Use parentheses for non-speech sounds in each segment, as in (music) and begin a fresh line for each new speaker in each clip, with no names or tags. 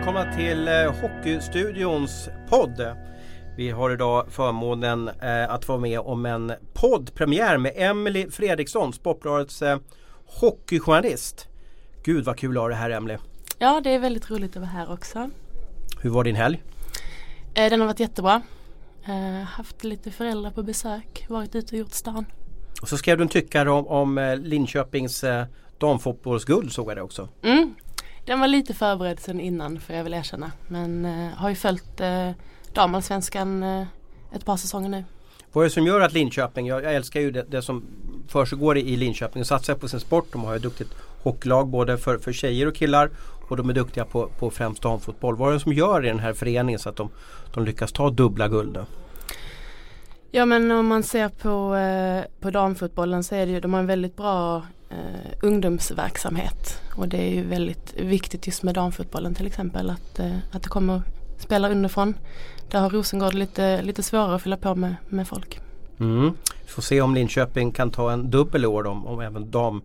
välkomna till eh, Hockeystudions podd. Vi har idag förmånen eh, att vara med om en poddpremiär med Emily Fredriksson, Sportbladets eh, hockeyjournalist. Gud vad kul att ha det här Emily.
Ja det är väldigt roligt att vara här också.
Hur var din helg?
Den har varit jättebra. Haft lite föräldrar på besök, varit ute och gjort stan.
Och så skrev du en tyckare om, om Linköpings damfotbollsguld såg jag det också.
Mm. Den var lite förberedd sen innan får jag väl erkänna. Men eh, har ju följt eh, damallsvenskan eh, ett par säsonger nu.
Vad är det som gör att Linköping, jag, jag älskar ju det, det som försiggår i, i Linköping och satsar på sin sport. De har ju ett duktigt hockeylag både för, för tjejer och killar och de är duktiga på, på främst damfotboll. Vad är det som gör i den här föreningen så att de, de lyckas ta dubbla guld?
Ja men om man ser på, eh, på damfotbollen så är det ju, de har en väldigt bra eh, ungdomsverksamhet. Och det är ju väldigt viktigt just med damfotbollen till exempel att, eh, att det kommer spelare underifrån. Där har Rosengård lite, lite svårare att fylla på med, med folk.
Mm. Vi får se om Linköping kan ta en dubbel år om, om även dam,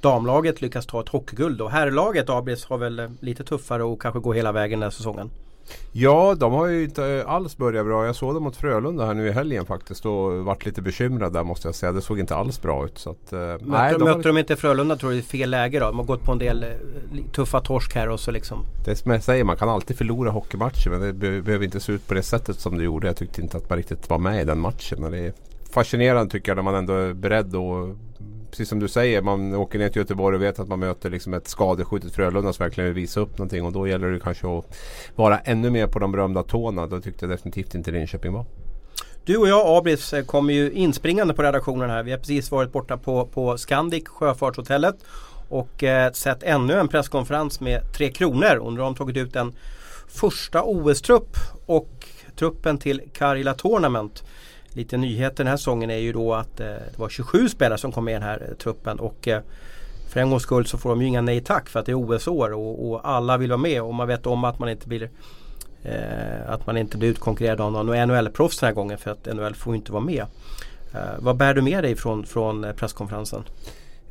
damlaget lyckas ta ett hockeyguld. Och herrlaget Abris har väl eh, lite tuffare och kanske gå hela vägen den här säsongen.
Ja, de har ju inte alls börjat bra. Jag såg dem mot Frölunda här nu i helgen faktiskt och vart lite bekymrad där måste jag säga. Det såg inte alls bra ut. Så att, eh,
möter nej, de, möter de inte Frölunda tror du i fel läge då? De har gått på en del eh, tuffa torsk här och så liksom.
Det som jag säger, man kan alltid förlora hockeymatcher men det be behöver inte se ut på det sättet som det gjorde. Jag tyckte inte att man riktigt var med i den matchen. Det är fascinerande tycker jag när man ändå är beredd att precis som du säger, man åker ner till Göteborg och vet att man möter liksom ett skadeskjutet Frölunda som verkligen vill visa upp någonting. Och då gäller det kanske att vara ännu mer på de berömda tårna. Det tyckte jag definitivt inte Linköping var.
Du och jag Abris kommer ju inspringande på redaktionen här. Vi har precis varit borta på, på Scandic, Sjöfartshotellet. Och eh, sett ännu en presskonferens med Tre Kronor. Och nu har de tagit ut en första OS-trupp och truppen till Karjala Tournament lite nyheter den här säsongen är ju då att eh, det var 27 spelare som kom med i den här eh, truppen och eh, för en gångs skull så får de ju inga nej tack för att det är OS-år och, och, alla vill vara med och man vet om att man inte blir eh, att man inte blir utkonkurrerad av någon NHL-proffs den här gången för att NHL får inte vara med. Eh, vad bär du med dig från, från eh, presskonferensen?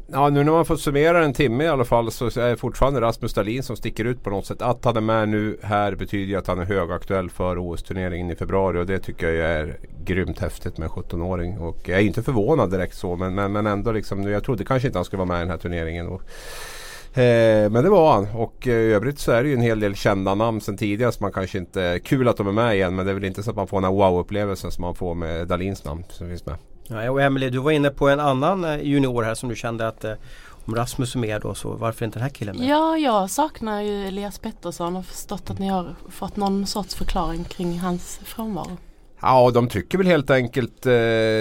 Ja, nu när man får summera en timme i alla fall så är det fortfarande Rasmus Dahlin som sticker ut på något sätt. Att han är med nu här betyder ju att han är högaktuell för OS-turneringen i februari och det tycker jag är grymt häftigt med en 17-åring. Och jag är inte förvånad direkt så men, men, men ändå liksom, jag trodde kanske inte han skulle vara med i den här turneringen. Och, eh, men det var han och eh, i övrigt så är det ju en hel del kända namn sedan tidigare så man kanske inte, kul att de är med igen men det är väl inte så att man får den här wow-upplevelsen som man får med Dalins namn som finns med.
Ja, och Emily, du var inne på en annan eh, junior här som du kände att eh, om Rasmus är med då så varför är inte den här killen med?
Ja, jag saknar ju Elias Pettersson och förstått att ni har fått någon sorts förklaring kring hans frånvaro.
Ja, de tycker väl helt enkelt. Eh,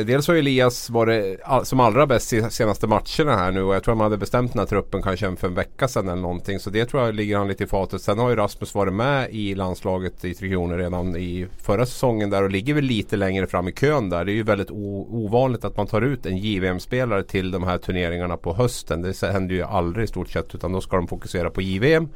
dels har Elias varit all, som allra bäst i senaste matcherna här nu och jag tror att man hade bestämt den här truppen kanske för en vecka sedan eller någonting. Så det tror jag ligger han lite i fatet. Sen har ju Rasmus varit med i landslaget i Tre Kronor redan i förra säsongen där och ligger väl lite längre fram i kön där. Det är ju väldigt ovanligt att man tar ut en JVM-spelare till de här turneringarna på hösten. Det händer ju aldrig i stort sett utan då ska de fokusera på JVM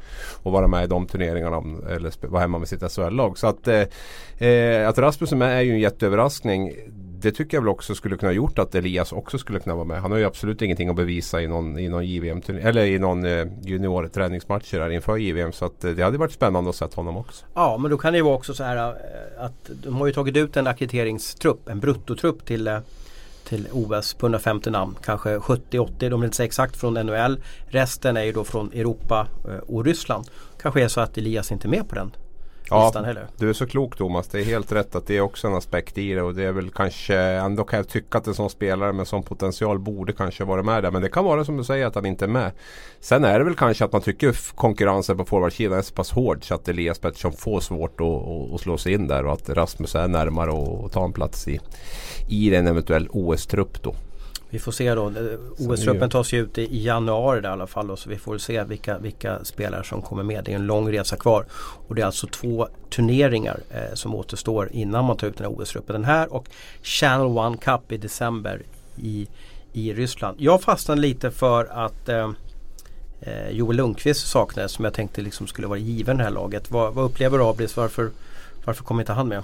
och vara med i de turneringarna eller vara hemma med sitt SHL-lag. Så att, eh, eh, att Rasmus är med är ju en jätteöverraskning. Det tycker jag väl också skulle kunna gjort att Elias också skulle kunna vara med. Han har ju absolut ingenting att bevisa i någon, i någon JVM eller i någon eh, junior träningsmatch där inför JVM. Så att, eh, det hade varit spännande att se honom också.
Ja men då kan det ju vara också så här eh, att de har ju tagit ut en akkrediteringstrupp, en bruttotrupp till eh, till OS på 150 namn. Kanske 70-80, de vill inte säga exakt från NHL. Resten är ju då från Europa och Ryssland. Kanske är så att Elias inte är med på den
ja, heller. Du är så klok Thomas. Det är helt rätt att det är också en aspekt i det. Och det är väl kanske, ändå kan jag tycka att en sån spelare med sån potential borde kanske vara med där. Men det kan vara som du säger att han inte är med. Sen är det väl kanske att man tycker konkurrensen på forwardsidan är så pass hård så att Elias Pettersson får svårt att, att, att slå sig in där. Och att Rasmus är närmare att ta en plats i, i en eventuell OS-trupp då.
Vi får se då. OS-truppen tas ju ut i januari där, i alla fall. Då, så vi får se vilka, vilka spelare som kommer med. Det är en lång resa kvar. Och det är alltså två turneringar eh, som återstår innan man tar ut den här OS-truppen. Den här och Channel One Cup i december i, i Ryssland. Jag fastnade lite för att eh, eh Joel Lundqvist saknades som jag tänkte liksom skulle vara given det här laget. Vad, vad upplever du Abris? Varför, varför kom inte han med?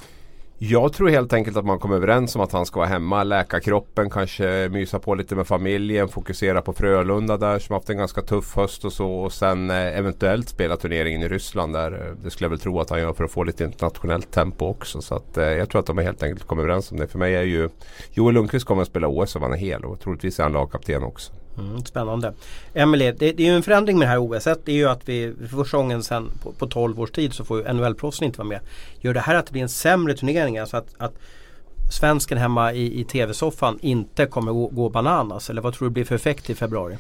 Jag tror helt enkelt att man kommer överens om att han ska vara hemma, läka kroppen, kanske mysa på lite med familjen, fokusera på Frölunda där som haft en ganska tuff höst och så och sen eh, eventuellt spela turneringen i Ryssland där. Eh, det skulle jag väl tro att han gör för att få lite internationellt tempo också. Så att, eh, jag tror att de helt enkelt kommer överens om det. För mig är ju Joel Lundqvist kommer att spela OS om han är hel och troligtvis är han lagkapten också.
Mm, spännande. Emelie, det, det, är ju en förändring med det här OS. Det är ju att vi för första gången sen på, på 12 års tid så får ju NHL-proffsen inte vara med. Gör det här att det blir en sämre turnering? Alltså att, att svensken hemma i, i tv-soffan inte kommer gå, gå bananas? Eller vad tror du blir för effekt i februari?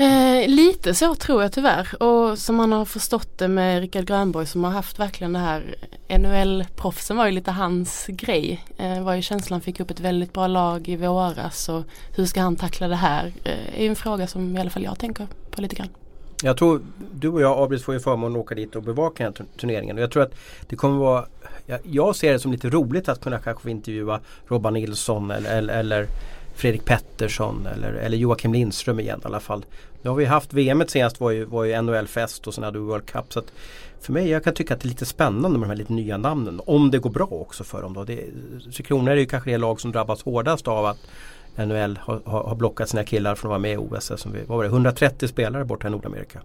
Eh, lite så tror jag tyvärr och som man har förstått det med Rickard Grönborg som har haft verkligen det här NHL-proffsen var ju lite hans grej. Eh, var ju känslan fick upp ett väldigt bra lag i våras och hur ska han tackla det här? Eh, är en fråga som i alla fall jag tänker på lite grann.
Jag tror du och jag Abris får ju förmånen att åka dit och bevaka den här turneringen och jag tror att det kommer vara jag, jag ser det som lite roligt att kunna kanske få intervjua Robban Nilsson eller, eller, eller Fredrik Pettersson eller, eller Joakim Lindström igen i alla fall. Nu har vi haft VM senast var ju, var ju NHL-fest och sen hade vi World Cup. Så att för mig, jag kan tycka att det är lite spännande med de här lite nya namnen. Om det går bra också för dem då. Det, Tre Kronor är ju kanske det lag som drabbas hårdast av att NHL har, har, har blockat sina killar från att vara med i OS. Som vi, vad var det, 130 spelare borta i Nordamerika.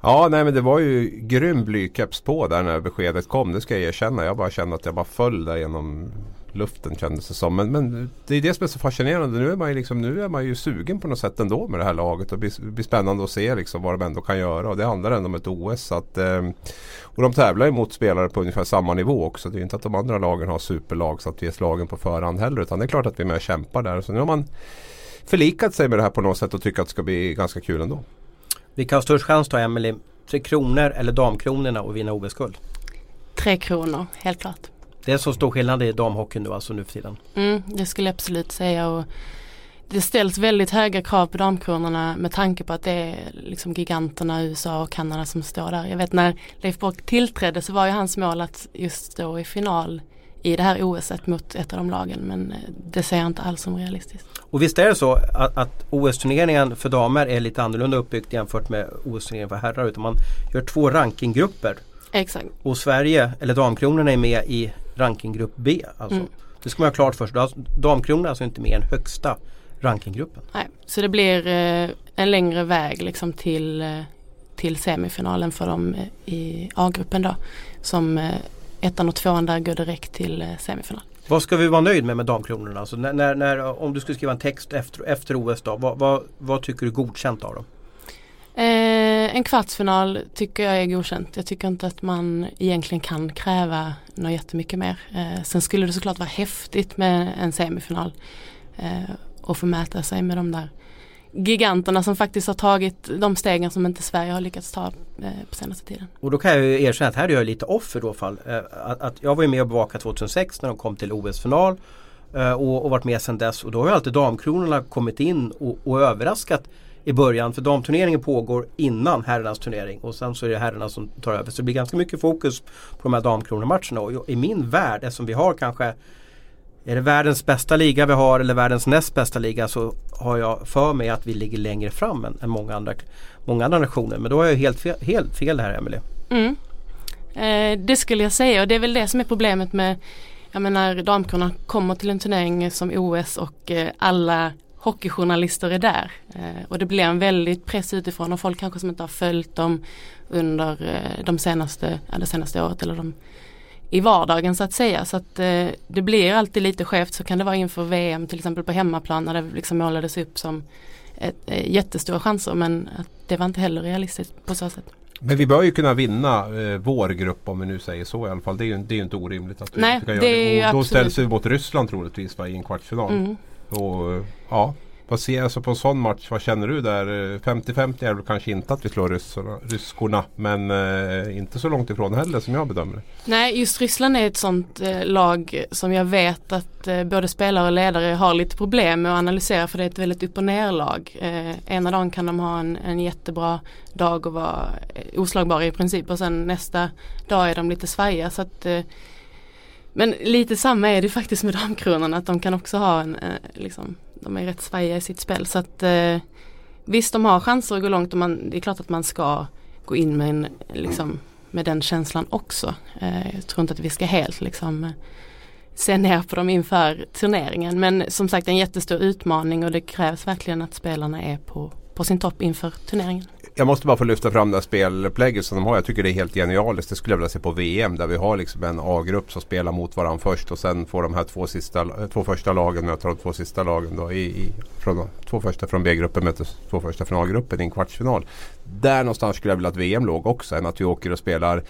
Ja, nej men det var ju grym blykeps på där när beskedet kom. Det ska jag erkänna. Jag bara kände att jag bara föll där genom luften kändes det som. Men, men det är det som är så fascinerande. Nu är, man ju liksom, nu är man ju sugen på något sätt ändå med det här laget. Och det blir, blir spännande att se liksom vad de ändå kan göra. Och det handlar ändå om ett OS. Så att, eh, och de tävlar ju mot spelare på ungefär samma nivå också. Det är inte att de andra lagen har superlag så att vi är slagen på förhand heller. Utan det är klart att vi är med och kämpar där. Så nu har man förlikat sig med det här på något sätt och tycker att det ska bli ganska kul ändå.
Vilka har störst chans då Emelie? Tre Kronor eller Damkronorna att vinna OS-guld?
Tre Kronor, helt klart.
Det är så stor skillnad i damhockeyn nu alltså nu för tiden?
Mm, det skulle jag absolut säga. Och det ställs väldigt höga krav på damkronorna med tanke på att det är liksom giganterna USA och Kanada som står där. Jag vet när Leif Bock tillträdde så var ju hans mål att just stå i final i det här OSet mot ett av de lagen men eh, det ser jag inte alls som realistiskt.
Och visst är det så att, att OS-turneringen för damer är lite annorlunda uppbyggt jämfört med OS-turneringen för herrar utan man gör två rankinggrupper.
Exakt.
Och Sverige, eller Damkronorna är med i rankinggrupp B. Alltså. Mm. Det ska man ha klart för sig. Damkronorna är alltså inte med i den högsta rankinggruppen.
Nej, så det blir eh, en längre väg liksom till, eh, till semifinalen för dem eh, i A-gruppen då. Som eh, ettan och tvåan där går direkt till eh, semifinal.
Vad ska vi vara nöjd med med damkronorna? Alltså när, när, när, om du skulle skriva en text efter, efter OS då, vad, vad, vad tycker du är godkänt av dem?
Eh, en kvartsfinal tycker jag är godkänt. Jag tycker inte att man egentligen kan kräva något jättemycket mer. Eh, sen skulle det såklart vara häftigt med en semifinal eh, och få mäta sig med de där giganterna som faktiskt har tagit de stegen som inte Sverige har lyckats ta eh, på senaste tiden.
Och då kan jag ju erkänna att här är jag lite off i då fall. Eh, att, att, jag var ju med och bevakade 2006 när de kom till OS-final eh, och, och varit med sedan dess och då har ju alltid damkronorna kommit in och, och överraskat i början för damturneringen pågår innan herrarnas turnering och sen så är det herrarna som tar över. Så det blir ganska mycket fokus på de här damkronormatcherna och i min värld eftersom vi har kanske är det världens bästa liga vi har eller världens näst bästa liga så har jag för mig att vi ligger längre fram än, än många, andra, många andra nationer. Men då har jag helt fel, helt fel här Emelie.
Mm. Eh, det skulle jag säga och det är väl det som är problemet med Jag menar damkorna kommer till en turnering som OS och eh, alla hockeyjournalister är där. Eh, och det blir en väldigt press utifrån och folk kanske som inte har följt dem under eh, de senaste, ja, det senaste året eller de i vardagen så att säga. Så att eh, det blir alltid lite skevt så kan det vara inför VM till exempel på hemmaplan när det liksom målades upp som ett, jättestora chanser men det var inte heller realistiskt på så sätt.
Men vi bör ju kunna vinna eh, vår grupp om vi nu säger så i alla fall. Det är ju, det är ju inte orimligt att vi
Nej,
kan
göra det.
Och då ställs vi mot Ryssland troligtvis va, i en kvartsfinal. Mm. Och, ja, vad ser alltså på en sån match? Vad känner du där? 50-50 är väl kanske inte att vi slår ryssarna, ryskorna. Men eh, inte så långt ifrån heller som jag bedömer det.
Nej just Ryssland är ett sånt eh, lag som jag vet att eh, både spelare och ledare har lite problem med att analysera för det är ett väldigt upp och ner lag. Eh, ena dagen kan de ha en, en jättebra dag och vara eh, oslagbara i princip och sen nästa dag är de lite svajiga. Så att, eh, men lite samma är det faktiskt med damkronorna att de kan också ha en eh, liksom de är rätt svajiga i sitt spel så att eh, visst de har chanser att gå långt och man, det är klart att man ska gå in med, en, liksom, med den känslan också. Eh, jag tror inte att vi ska helt liksom se ner på dem inför turneringen. Men som sagt en jättestor utmaning och det krävs verkligen att spelarna är på, på sin topp inför turneringen.
Jag måste bara få lyfta fram det här spelupplägget som de har. Jag tycker det är helt genialiskt. Det skulle jag vilja se på VM där vi har liksom en A-grupp som spelar mot varandra först och sen får de här två, sista, eh, två första lagen möta de två sista lagen. Då i, i, från, två första från B-gruppen möter två första från A-gruppen i en kvartsfinal. Där någonstans skulle jag vilja att VM låg också. Än att vi åker och spelar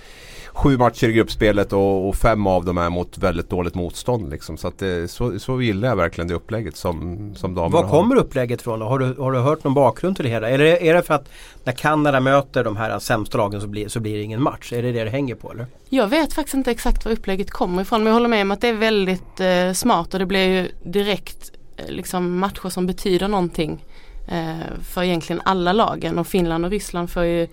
sju matcher i gruppspelet och, och, fem av dem är mot väldigt dåligt motstånd. Liksom. Så, att det, så, så gillar jag verkligen det upplägget som, som damerna
Var kommer upplägget ifrån? Har du, har du hört någon bakgrund till det hela? Eller är det för att när Kanada möter de här sämsta lagen så blir, så blir det ingen match? Är det det det hänger på eller?
Jag vet faktiskt inte exakt var upplägget kommer ifrån men jag håller med om att det är väldigt eh, smart och det blir ju direkt eh, liksom matcher som betyder någonting eh, för egentligen alla lagen och Finland och Ryssland får ju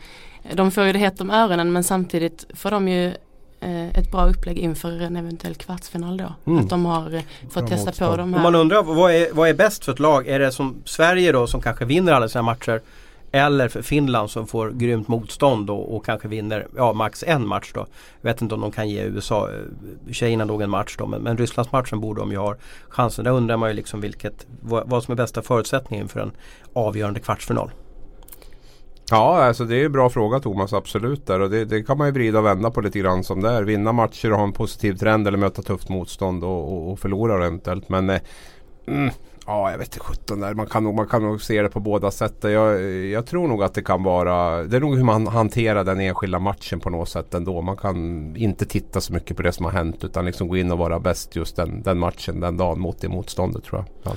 de får ju det hett om öronen men samtidigt får de ju eh, ett bra upplägg inför en eventuell kvartsfinal då. Mm. Att de har eh, fått testa motstånd. på de här.
man undrar vad är, vad är bäst för ett lag? Är det som Sverige då som kanske vinner alla sina matcher? Eller för Finland som får grymt motstånd och, och, kanske vinner ja, max en match då. Jag vet inte om de kan ge USA, eh, tjejerna nog en match då men, men Rysslandsmatchen borde de ju ha chansen. Där undrar man ju liksom vilket, vad, vad som är bästa förutsättningen för en avgörande kvartsfinal.
Ja, alltså det är en bra fråga Thomas, absolut. Där. Och det, det, kan man ju vrida och vända på lite grann som det är. Vinna matcher och ha en positiv trend eller möta tufft motstånd och, och, och förlora eventuellt. Men eh, mm, ja, jag vet inte sjutton där. Man kan, nog, man kan nog se det på båda sätt. Jag, jag tror nog att det kan vara, det är nog hur man hanterar den enskilda matchen på något sätt ändå. Man kan inte titta så mycket på det som har hänt utan liksom gå in och vara bäst just den, den matchen, den dagen mot det motståndet tror jag.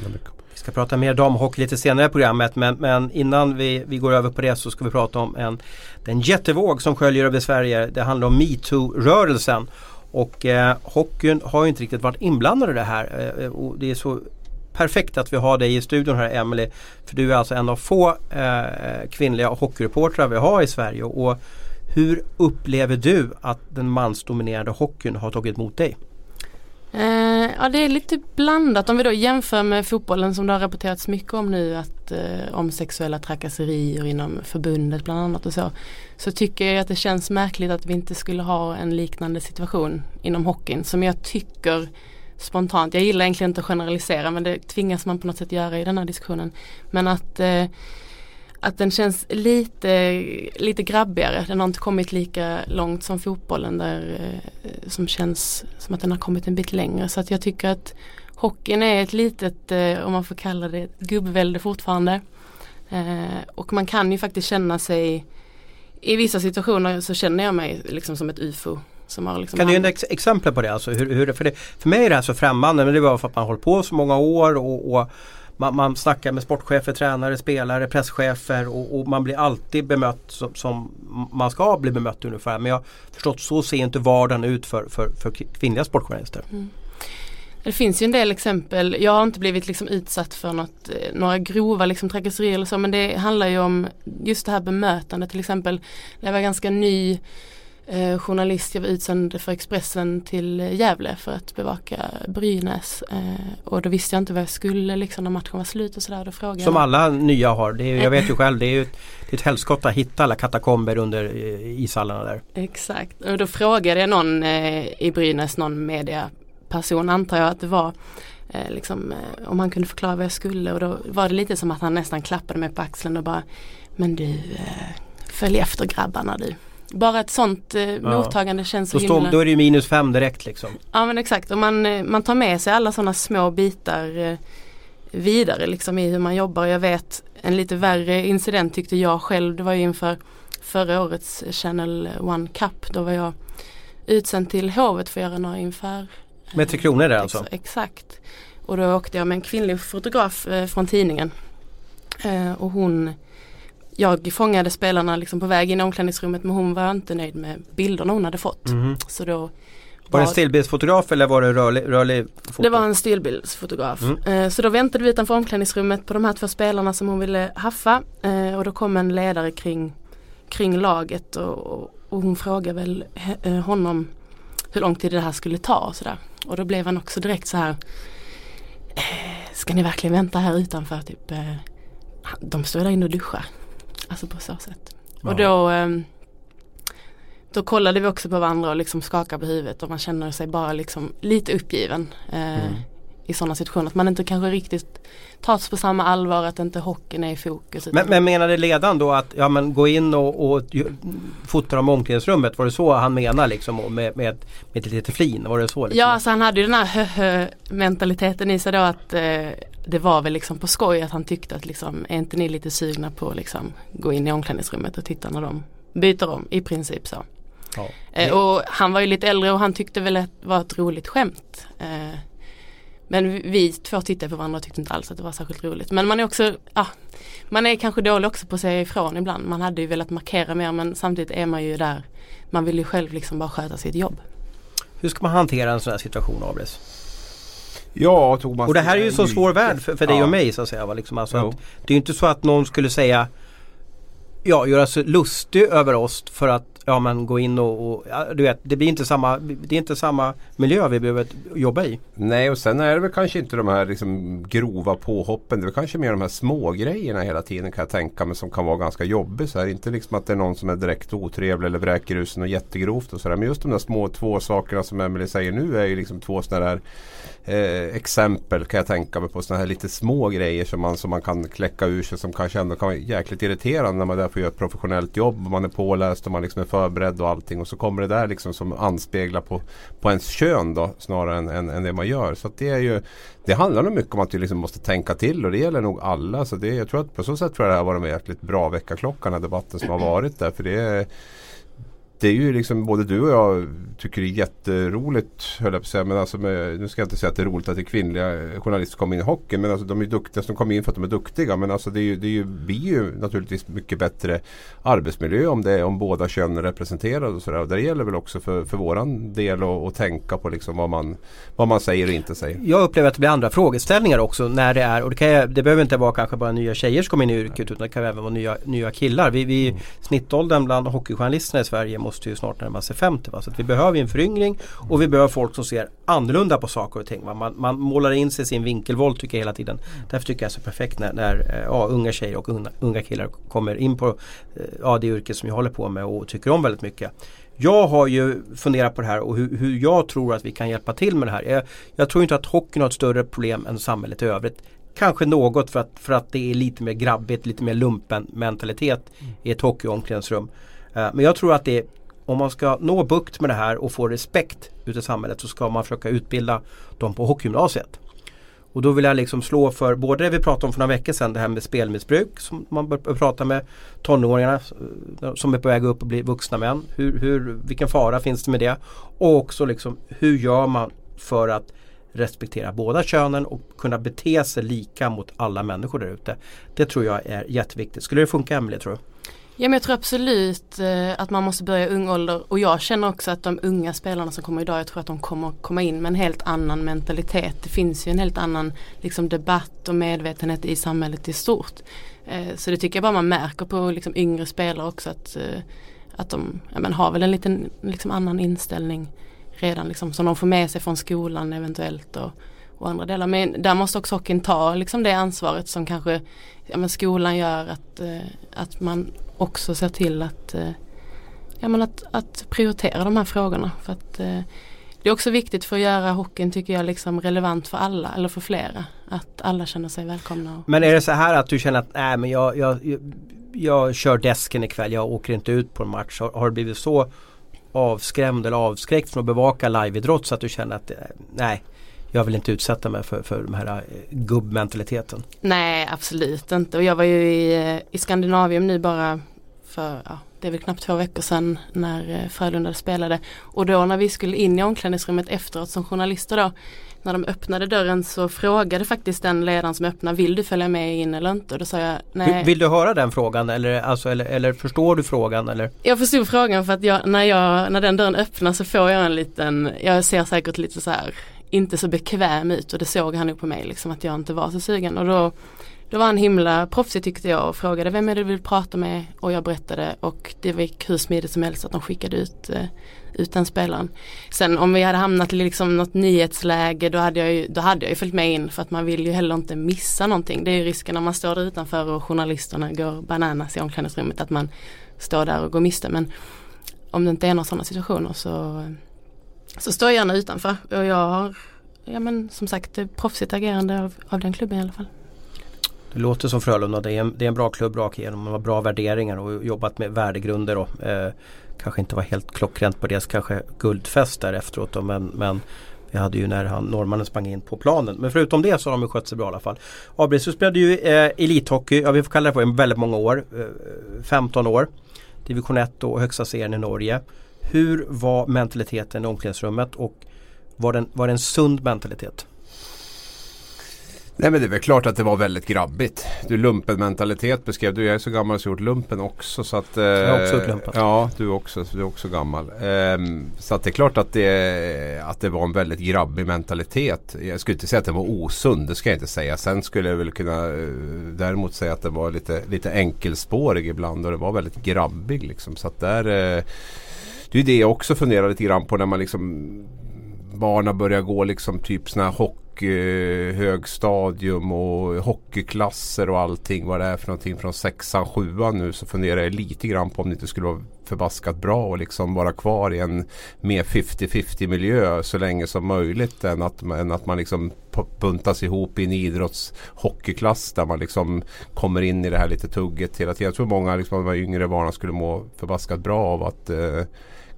Vi ska prata mer damhockey lite senare i programmet men, men innan vi, vi går över på det så ska vi prata om en, den jättevåg som sköljer över Sverige. Det handlar om metoo-rörelsen. Och eh, hockeyn har ju inte riktigt varit inblandad i det här. Eh, eh och det är så perfekt att vi har dig i studion här Emelie. För du är alltså en av få eh, kvinnliga hockeyreportrar vi har i Sverige. Och hur upplever du att den mansdominerade hockeyn har tagit emot dig?
Eh, ja det är lite blandat om vi då jämför med fotbollen som det har rapporterats mycket om nu att eh, om sexuella trakasserier inom förbundet bland annat och så. Så tycker jag att det känns märkligt att vi inte skulle ha en liknande situation inom hockeyn som jag tycker spontant, jag gillar egentligen inte att generalisera men det tvingas man på något sätt göra i den här diskussionen. Men att eh, att den känns lite, lite grabbigare. Den har inte kommit lika långt som fotbollen där eh, som känns som att den har kommit en bit längre. Så att jag tycker att hockeyn är ett litet, eh, om man får kalla det, gubbvälde fortfarande. Eh, och man kan ju faktiskt känna sig i vissa situationer så känner jag mig liksom som ett ufo.
Liksom kan du ge ex exempel på det? Alltså hur, hur, för, det, för mig är det här så främmande men det var för att man har hållit på så många år och, och man, man snackar med sportchefer, tränare, spelare, presschefer och, och man blir alltid bemött som, som, man ska bli bemött ungefär. Men jag har förstått så ser inte vardagen ut för, för, för kvinnliga sportjournalister. Mm.
Det finns ju en del exempel. Jag har inte blivit liksom utsatt för något, eh, några grova liksom trakasserier eller så men det handlar ju om just det här bemötandet till exempel. När jag var ganska ny eh, journalist, jag var utsänd för Expressen till Gävle för att bevaka Brynäs. Eh, och då visste jag inte vad jag skulle liksom när matchen var slut och sådär.
Som alla nya har, det är, jag vet ju (laughs) själv det är ju ett, ett helskott att hitta alla katakomber under eh, ishallarna där.
Exakt, och då frågade jag någon eh, i Brynäs, någon mediaperson antar jag att det var eh, liksom, eh, om han kunde förklara vad jag skulle och då var det lite som att han nästan klappade mig på axeln och bara Men du, följ efter grabbarna du. Bara ett sånt eh, ja. mottagande känns så
då, himla... då är det ju minus fem direkt liksom.
Ja men exakt och man, eh, man tar med sig alla sådana små bitar eh, vidare liksom i hur man jobbar. Jag vet en lite värre incident tyckte jag själv. Det var ju inför förra årets Channel One Cup. Då var jag utsänd till Hovet för att göra några inför.
Med Tre Kronor där alltså?
Exakt. Och då åkte jag med en kvinnlig fotograf eh, från tidningen. Eh, och hon jag fångade spelarna liksom på väg in i omklädningsrummet men hon var inte nöjd med bilderna hon hade fått. Mm. Så då
var, det en stillbildsfotograf eller var det rörlig, rörlig foto?
Det var en stillbildsfotograf. Mm. Eh, så då väntade vi utanför omklädningsrummet på de här två spelarna som hon ville haffa. Eh, och då kom en ledare kring, kring laget och, och hon frågade väl eh, honom hur lång tid det här skulle ta och sådär. Och då blev han också direkt så här Ska ni verkligen vänta här utanför? Typ, de står där inne och duschar. Alltså på så sätt. Ja. Och då, ehm, då kollade vi också på varandra och liksom skakade på huvudet och man känner sig bara liksom lite uppgiven. Eh, mm. I sådana situationer. Att man inte kanske riktigt tas på samma allvar, att inte hockeyn är i fokus.
Men, men menade ledaren då att ja, men gå in och, och fota om omklädningsrummet? Var det så han menade liksom med, med, med lite flin? Var det så? Liksom?
Ja, alltså han hade ju den här hö, mentaliteten i sig då att eh, det var väl liksom på skoj att han tyckte att liksom, är inte ni lite sugna på att liksom gå in i omklädningsrummet och titta när de byter om i princip så. Ja. Eh, och han var ju lite äldre och han tyckte väl att det var ett roligt skämt. Eh, men vi två tittade på varandra och tyckte inte alls att det var särskilt roligt. Men man är också, ja, man är kanske dålig också på att säga ifrån ibland. Man hade ju velat markera mer men samtidigt är man ju där, man vill ju själv liksom bara sköta sitt jobb.
Hur ska man hantera en sån här situation Abris?
Ja, Thomas.
Och det här är ju så svår värld för, för dig ja. och mig så att säga. Liksom alltså att, det är ju inte så att någon skulle säga Ja, göra sig lustig över oss för att ja, men gå in och, och ja, du vet, det blir inte samma, det är inte samma miljö vi behöver jobba i.
Nej och sen är det väl kanske inte de här liksom grova påhoppen. Det är kanske mer de här små grejerna hela tiden kan jag tänka mig som kan vara ganska jobbiga. Så här. Inte liksom att det är någon som är direkt otrevlig eller vräker ut sig något jättegrovt och sådär. Men just de där små två sakerna som Emelie säger nu är ju liksom två sådana där eh, exempel kan jag tänka mig på sådana här lite små grejer som man, som man kan kläcka ur sig som kanske ändå kan vara jäkligt irriterande när man är där för att göra ett professionellt jobb och man är påläst och man liksom är förberedd och allting och så kommer det där liksom som anspeglar på, på ens kön då snarare än, än, än det man gör. Så det är ju det handlar nog mycket om att vi liksom måste tänka till och det gäller nog alla. Så det, jag tror att på så sätt tror jag det här var en jäkligt bra veckaklocka den här debatten som har varit där. För det är, det är ju liksom både du och jag tycker det är jätteroligt höll jag på att säga. Men alltså med, nu ska jag inte säga att det är roligt att det är kvinnliga journalister kommer in i hockey. Men alltså de är duktiga som kommer in för att de är duktiga. Men alltså det, är ju, det är ju, blir ju naturligtvis mycket bättre arbetsmiljö om, det, om båda könen är representerade. Och. Och det gäller väl också för, för våran del att tänka på liksom vad, man, vad man säger och inte säger.
Jag upplever att det blir andra frågeställningar också när det är. Och det, kan, det behöver inte vara kanske bara nya tjejer som kommer in i yrket utan det kan även vara nya, nya killar. Vi, vi, mm. Snittåldern bland hockeyjournalisterna i Sverige måste ju snart närma sig 50. Va? Så vi behöver en föryngring och vi behöver folk som ser annorlunda på saker och ting. Va? Man, man målar in sig i sin vinkelvolt tycker jag hela tiden. Därför tycker jag det är så perfekt när, när eh, ja, unga tjejer och unga, unga killar kommer in på eh, ja, det yrke som jag håller på med och tycker om väldigt mycket. Jag har ju funderat på det här och hur, hur jag tror att vi kan hjälpa till med det här. Jag, jag, tror inte att hockeyn har ett större problem än samhället i övrigt. Kanske något för att, för att det är lite mer grabbigt, lite mer lumpen mentalitet mm. i ett hockeyomklädningsrum. Uh, eh, men jag tror att det är om man ska nå bukt med det här och få respekt ute i samhället så ska man försöka utbilda dem på hockeygymnasiet. Och då vill jag liksom slå för både det vi pratade om för några veckor sedan, det här med spelmissbruk som man bör prata med tonåringarna eh, som är på väg upp och bli vuxna män. Hur, hur, vilken fara finns det med det? Och också liksom hur gör man för att respektera båda könen och kunna bete sig lika mot alla människor där ute. Det tror jag är jätteviktigt. Skulle det funka Emelie tror du?
Ja men jag tror absolut eh, att man måste börja i ung ålder och jag känner också att de unga spelarna som kommer idag, jag tror att de kommer komma in med en helt annan mentalitet. Det finns ju en helt annan liksom, debatt och medvetenhet i samhället i stort. Eh, så det tycker jag bara man märker på liksom, yngre spelare också att, eh, att de ja, men, har väl en liten liksom, annan inställning redan liksom, som de får med sig från skolan eventuellt. Och, och andra delar. Men där måste också hockeyn ta liksom det ansvaret som kanske ja, men skolan gör att, eh, att man också ser till att, eh, ja, men att, att prioritera de här frågorna. För att, eh, det är också viktigt för att göra hockeyn tycker jag liksom relevant för alla eller för flera. Att alla känner sig välkomna.
Men är det så här att du känner att nej men jag, jag, jag, jag kör desken ikväll, jag åker inte ut på en match. Har, har du blivit så avskrämd eller avskräckt från att bevaka liveidrott så att du känner att nej jag vill inte utsätta mig för, för den här eh, gubbmentaliteten.
Nej absolut inte och jag var ju i, eh, i Skandinavium nu bara för ja, det är väl knappt två veckor sedan när eh, Frölunda spelade. Och då när vi skulle in i omklädningsrummet efteråt som journalister då när de öppnade dörren så frågade faktiskt den ledaren som öppnade Vill du följa med in eller inte? Och då sa jag nej.
Vill du höra den frågan eller, alltså, eller, eller förstår du frågan? Eller?
Jag förstod frågan för att jag, när, jag, när den dörren öppnar så får jag en liten Jag ser säkert lite så här inte så bekväm ut och det såg han nog på mig liksom att jag inte var så sugen och då då var han himla proffsig tyckte jag och frågade vem är det du vill prata med och jag berättade och det gick hur smidigt som helst att de skickade ut, eh, ut den spelaren. Sen om vi hade hamnat i liksom något nyhetsläge då hade, jag ju, då hade jag ju följt med in för att man vill ju heller inte missa någonting. Det är ju risken när man står där utanför och journalisterna går bananas i omklädningsrummet att man står där och går miste. Men om det inte är några sådana situationer så, så står jag gärna utanför. Och jag har, ja men som sagt, proffsigt agerande av, av den klubben i alla fall.
Det låter som Frölunda. Det är en, det är en bra klubb rakt igenom. De har bra värderingar och jobbat med värdegrunder. Och, eh, kanske inte var helt klockrent på deras kanske guldfest där efteråt. Då, men, men vi hade ju när han, norrmannen sprang in på planen. Men förutom det så har de skött sig bra i alla fall. Abrius spelade ju eh, elithockey, ja vi får kalla det för väldigt många år. Eh, 15 år. Division 1 och högsta serien i Norge. Hur var mentaliteten i omklädningsrummet och var det, var det en sund mentalitet?
Nej men det är väl klart att det var väldigt grabbigt. Du lumpenmentalitet beskrev du. Jag är så gammal så jag har gjort lumpen också. Så att, eh,
jag har också gjort lumpen.
Ja, du också, du är också gammal. Eh, så att det är klart att det, att det var en väldigt grabbig mentalitet. Jag skulle inte säga att den var osund. Det ska jag inte säga. Sen skulle jag väl kunna eh, däremot säga att den var lite, lite enkelspårig ibland. Och det var väldigt grabbig liksom. Så att där eh, det är det jag också funderar lite grann på när man liksom barnen börjar gå liksom typ sådana här hockey Eh, högstadium och hockeyklasser och allting. Vad det är för någonting från sexan, sjuan nu så funderar jag lite grann på om det inte skulle vara förbaskat bra och liksom vara kvar i en mer 50-50 miljö så länge som möjligt än att, än att man liksom buntas ihop i en idrottshockeyklass där man liksom kommer in i det här lite tugget hela tiden. Jag tror många liksom, av de yngre barnen skulle må förbaskat bra av att eh,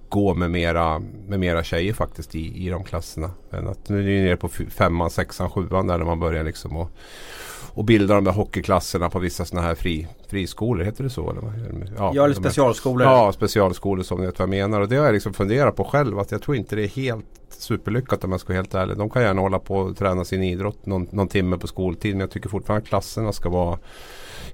gå med mera, med mera tjejer faktiskt i, i de klasserna. Men att nu är vi nere på femman, sexan, sjuan där man börjar liksom och, och bilda de där hockeyklasserna på vissa sådana här fri, friskolor. Heter det så? Eller?
Ja, ja eller specialskolor.
Ja, specialskolor som ni vet vad jag menar. Och det har jag liksom funderat på själv. Att jag tror inte det är helt superlyckat om jag ska vara helt ärlig. De kan gärna hålla på och träna sin idrott någon, någon timme på skoltid. Men jag tycker fortfarande att klasserna ska vara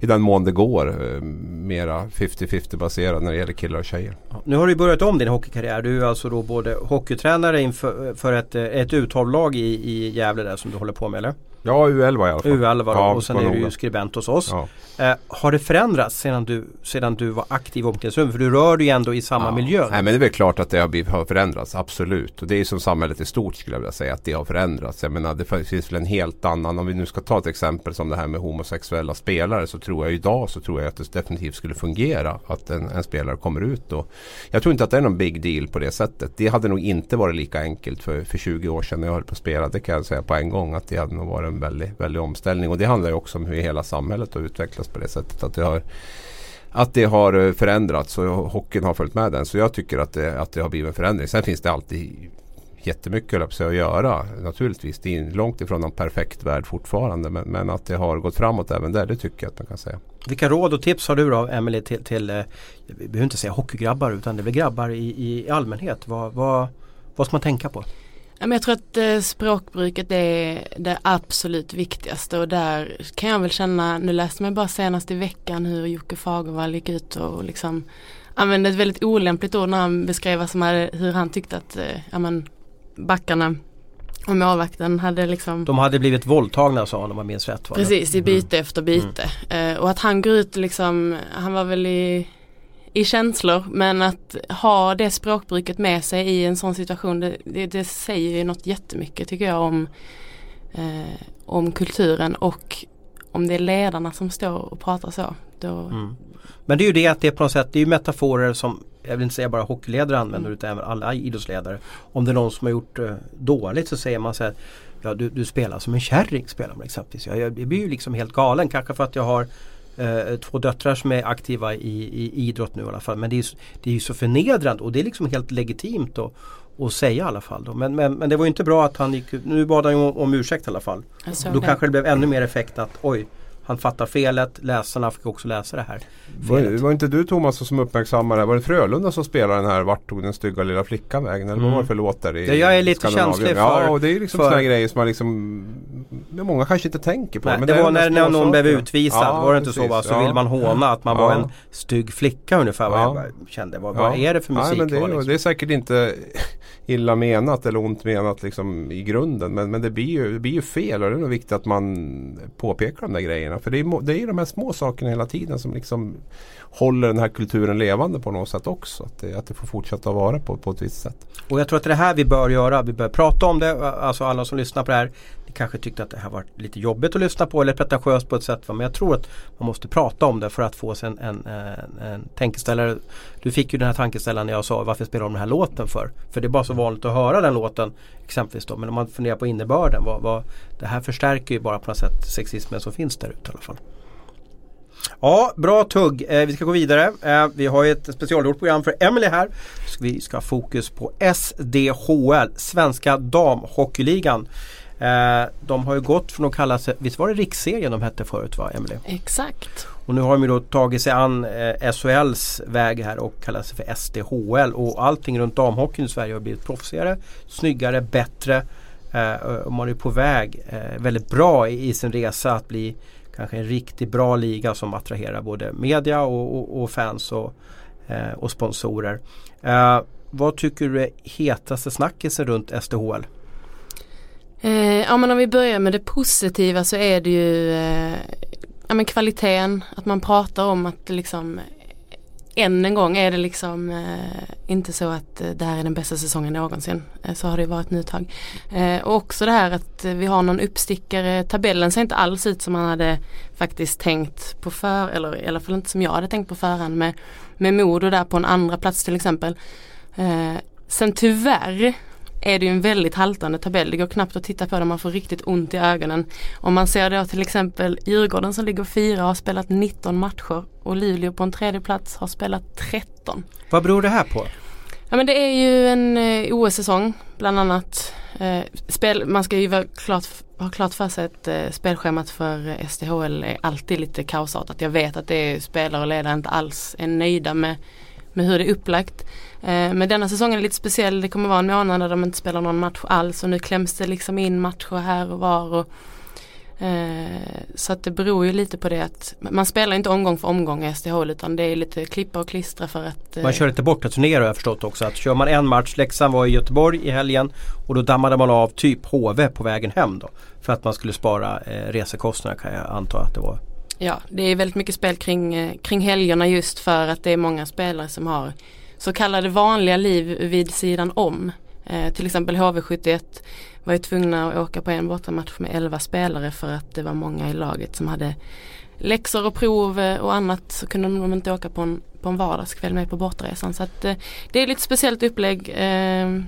i den mån det går eh, mera 50-50 baserad när det gäller killar och tjejer.
Nu har du börjat om din hockeykarriär. Du är alltså då både hockeytränare inför för ett, ett uttaglag i, i Gävle där som du håller på med eller?
Ja, U11 i alla fall.
U11 då, ja, och sen är du ju skribent hos oss. Ja. Eh, har det förändrats sedan du, sedan du var aktiv i omklädningsrummet? För du rör dig ändå i samma ja. miljö.
Nej men det är väl klart att det har, förändrats, absolut. Och det är som samhället i stort skulle jag vilja säga att det har förändrats. Jag menar det finns väl en helt annan, om vi nu ska ta ett exempel som det här med homosexuella spelare så tror jag idag så tror jag att det definitivt skulle fungera att en, en spelare kommer ut. då. jag tror inte att det är någon big deal på det sättet. Det hade nog inte varit lika enkelt för, för 20 år sedan när jag höll på att spela. Det kan jag säga på en gång att det hade nog varit en väldig, väldig omställning. Och det handlar ju också om hur hela samhället har utvecklats på det sättet. Att det har, att det har eh, förändrats och hockeyn har följt med den. Så jag tycker att det, att det har blivit en förändring. Sen finns det alltid jättemycket att göra naturligtvis. Det är långt ifrån någon perfekt värld fortfarande. Men, men, att det har gått framåt även där, det tycker jag att man kan säga.
Vilka råd och tips har du då Emelie till, till eh, vi behöver inte säga hockeygrabbar utan det är väl grabbar i, i allmänhet. Vad, vad, vad ska man tänka på?
Jag tror att eh, språkbruket är det absolut viktigaste och där kan jag väl känna, nu läste man bara senast i veckan hur Jocke Fagervall gick ut och liksom använde ett väldigt olämpligt ord när han beskrev vad som hade, hur han tyckte att eh, ja, men, backarna och målvakten hade liksom
De hade blivit våldtagna sa han om man minns rätt.
Precis, i byte mm. efter byte. Mm. Eh, och att han går ut liksom, han var väl i i känslor men att ha det språkbruket med sig i en sån situation det, det, det säger ju något jättemycket tycker jag om, eh, om kulturen och om det är ledarna som står och pratar så. Då... Mm.
Men det är ju det att det är på något sätt, det är ju metaforer som jag vill inte säga bara hockeyledare använder mm. utan även alla idrottsledare. Om det är någon som har gjort eh, dåligt så säger man så här Ja du, du spelar som en kärring spelar man exempelvis. Jag, jag blir ju liksom helt galen kanske för att jag har eh, två döttrar som är aktiva i, i idrott nu i alla fall. Men det är, det är ju så förnedrande och det är liksom helt legitimt att, att säga i alla fall. Då. Men, men, men det var ju inte bra att han gick Nu bad han ju om, om ursäkt i alla fall. Då det. kanske det blev ännu mer effekt att oj han fattar felet, läsarna fick också läsa det här.
Var, var inte du Thomas som uppmärksammade det? Var det Frölunda som spelade den här Vart tog den stygga lilla flickan vägen? Eller mm. vad var det för låt där i
ja, Jag är lite känslig för
Ja och det är liksom sådana grejer som man liksom Många kanske inte tänker på.
Nej, men det, det var när, när någon blev utvisad. Ja, var det inte så? Va? Så ja. vill man håna att man ja. var en stygg flicka ungefär. Vad jag kände. Vad, vad är det för musik?
Men det, är, liksom? det är säkert inte (laughs) illa menat eller ont menat liksom i grunden. Men, men det, blir ju, det blir ju fel och det är nog viktigt att man påpekar de där grejerna. För det är, det är de här små sakerna hela tiden som liksom håller den här kulturen levande på något sätt också. Att det, att det får fortsätta vara på, på ett visst sätt.
Och jag tror att det är det här vi bör göra. Vi bör prata om det. Alltså alla som lyssnar på det här ni kanske tyckte att det här var lite jobbigt att lyssna på eller pretentiöst på ett sätt. Men jag tror att man måste prata om det för att få sig en, en, en, en tänkeställare. Du fick ju den här tankeställaren när jag sa varför spelar de den här låten för? För det är bara så vanligt att höra den låten exempelvis då. Men om man funderar på innebörden. Vad, vad, det här förstärker ju bara på något sätt sexismen som finns där ute i alla fall. Ja, bra tugg. Eh, vi ska gå vidare. Eh, vi har ju ett specialgjort program för Emily här. Så vi ska ha fokus på SDHL, Svenska Damhockeyligan. Eh, de har ju gått från att kalla sig, visst var det riksserien de hette förut va Emily?
Exakt.
Och nu har de ju då tagit sig an eh, SHLs väg här och kallar sig för SDHL. Och allting runt damhockeyn i Sverige har blivit proffsigare, snyggare, bättre. Eh, man är på väg eh, väldigt bra i, i sin resa att bli kanske en riktigt bra liga som attraherar både media och, och, och fans och, eh, och sponsorer. Eh, vad tycker du är hetaste snackisen runt SDHL?
Eh, ja men om vi börjar med det positiva så är det ju eh, ja, men kvaliteten. Att man pratar om att liksom eh, än en gång är det liksom eh, inte så att eh, det här är den bästa säsongen någonsin. Eh, så har det varit nu ett tag. Eh, och också det här att eh, vi har någon uppstickare. Tabellen ser inte alls ut som man hade faktiskt tänkt på för, eller i alla fall inte som jag hade tänkt på förhand med, med Modo där på en andra plats till exempel. Eh, sen tyvärr är det ju en väldigt haltande tabell. Det går knappt att titta på den, man får riktigt ont i ögonen. Om man ser då till exempel Djurgården som ligger fyra har spelat 19 matcher och Luleå på en tredje plats har spelat 13.
Vad beror det här på?
Ja men det är ju en eh, OS-säsong bland annat. Eh, spel, man ska ju klart, ha klart för sig att eh, spelschemat för SDHL är alltid lite kaosartat. Jag vet att det är spelare och ledare inte alls är nöjda med, med hur det är upplagt. Eh, men denna säsongen är lite speciell. Det kommer vara en månad där de inte spelar någon match alls och nu kläms det liksom in matcher här och var. Och, eh, så att det beror ju lite på det att man spelar inte omgång för omgång i SDH utan det är lite klippa och klistra för att eh,
Man kör lite bortaturnéer har jag förstått också. Att kör man en match, Leksand var i Göteborg i helgen och då dammade man av typ HV på vägen hem då. För att man skulle spara eh, resekostnader kan jag anta att det var.
Ja, det är väldigt mycket spel kring, eh, kring helgerna just för att det är många spelare som har så kallade vanliga liv vid sidan om. Eh, till exempel HV71 var ju tvungna att åka på en bortamatch med 11 spelare för att det var många i laget som hade läxor och prov eh, och annat så kunde de inte åka på en, på en vardagskväll med på bortaresan. Så att, eh, det är lite speciellt upplägg eh,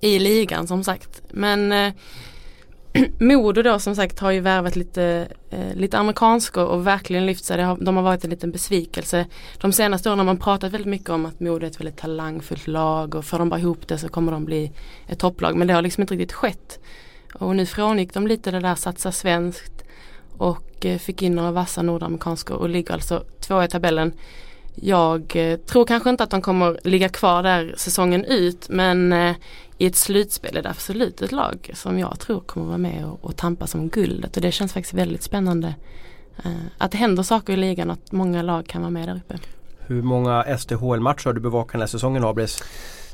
i ligan som sagt. Men eh, (clears throat) Modo då som sagt har ju värvat lite, eh, lite amerikanskor och verkligen lyft sig. Har, de har varit en liten besvikelse. De senaste åren har man pratat väldigt mycket om att Modo är ett väldigt talangfullt lag och får de bara ihop det så kommer de bli ett topplag. Men det har liksom inte riktigt skett. Och nu frångick de lite det där satsa svenskt och eh, fick in några vassa nordamerikanskor och ligger alltså två i tabellen. Jag eh, tror kanske inte att de kommer ligga kvar där säsongen ut men eh, i ett slutspel är det absolut ett lag som jag tror kommer vara med och, och tampas om guldet och det känns faktiskt väldigt spännande eh, att det händer saker i ligan och att många lag kan vara med där uppe.
Hur många SDHL-matcher har du bevakat den här säsongen Abris?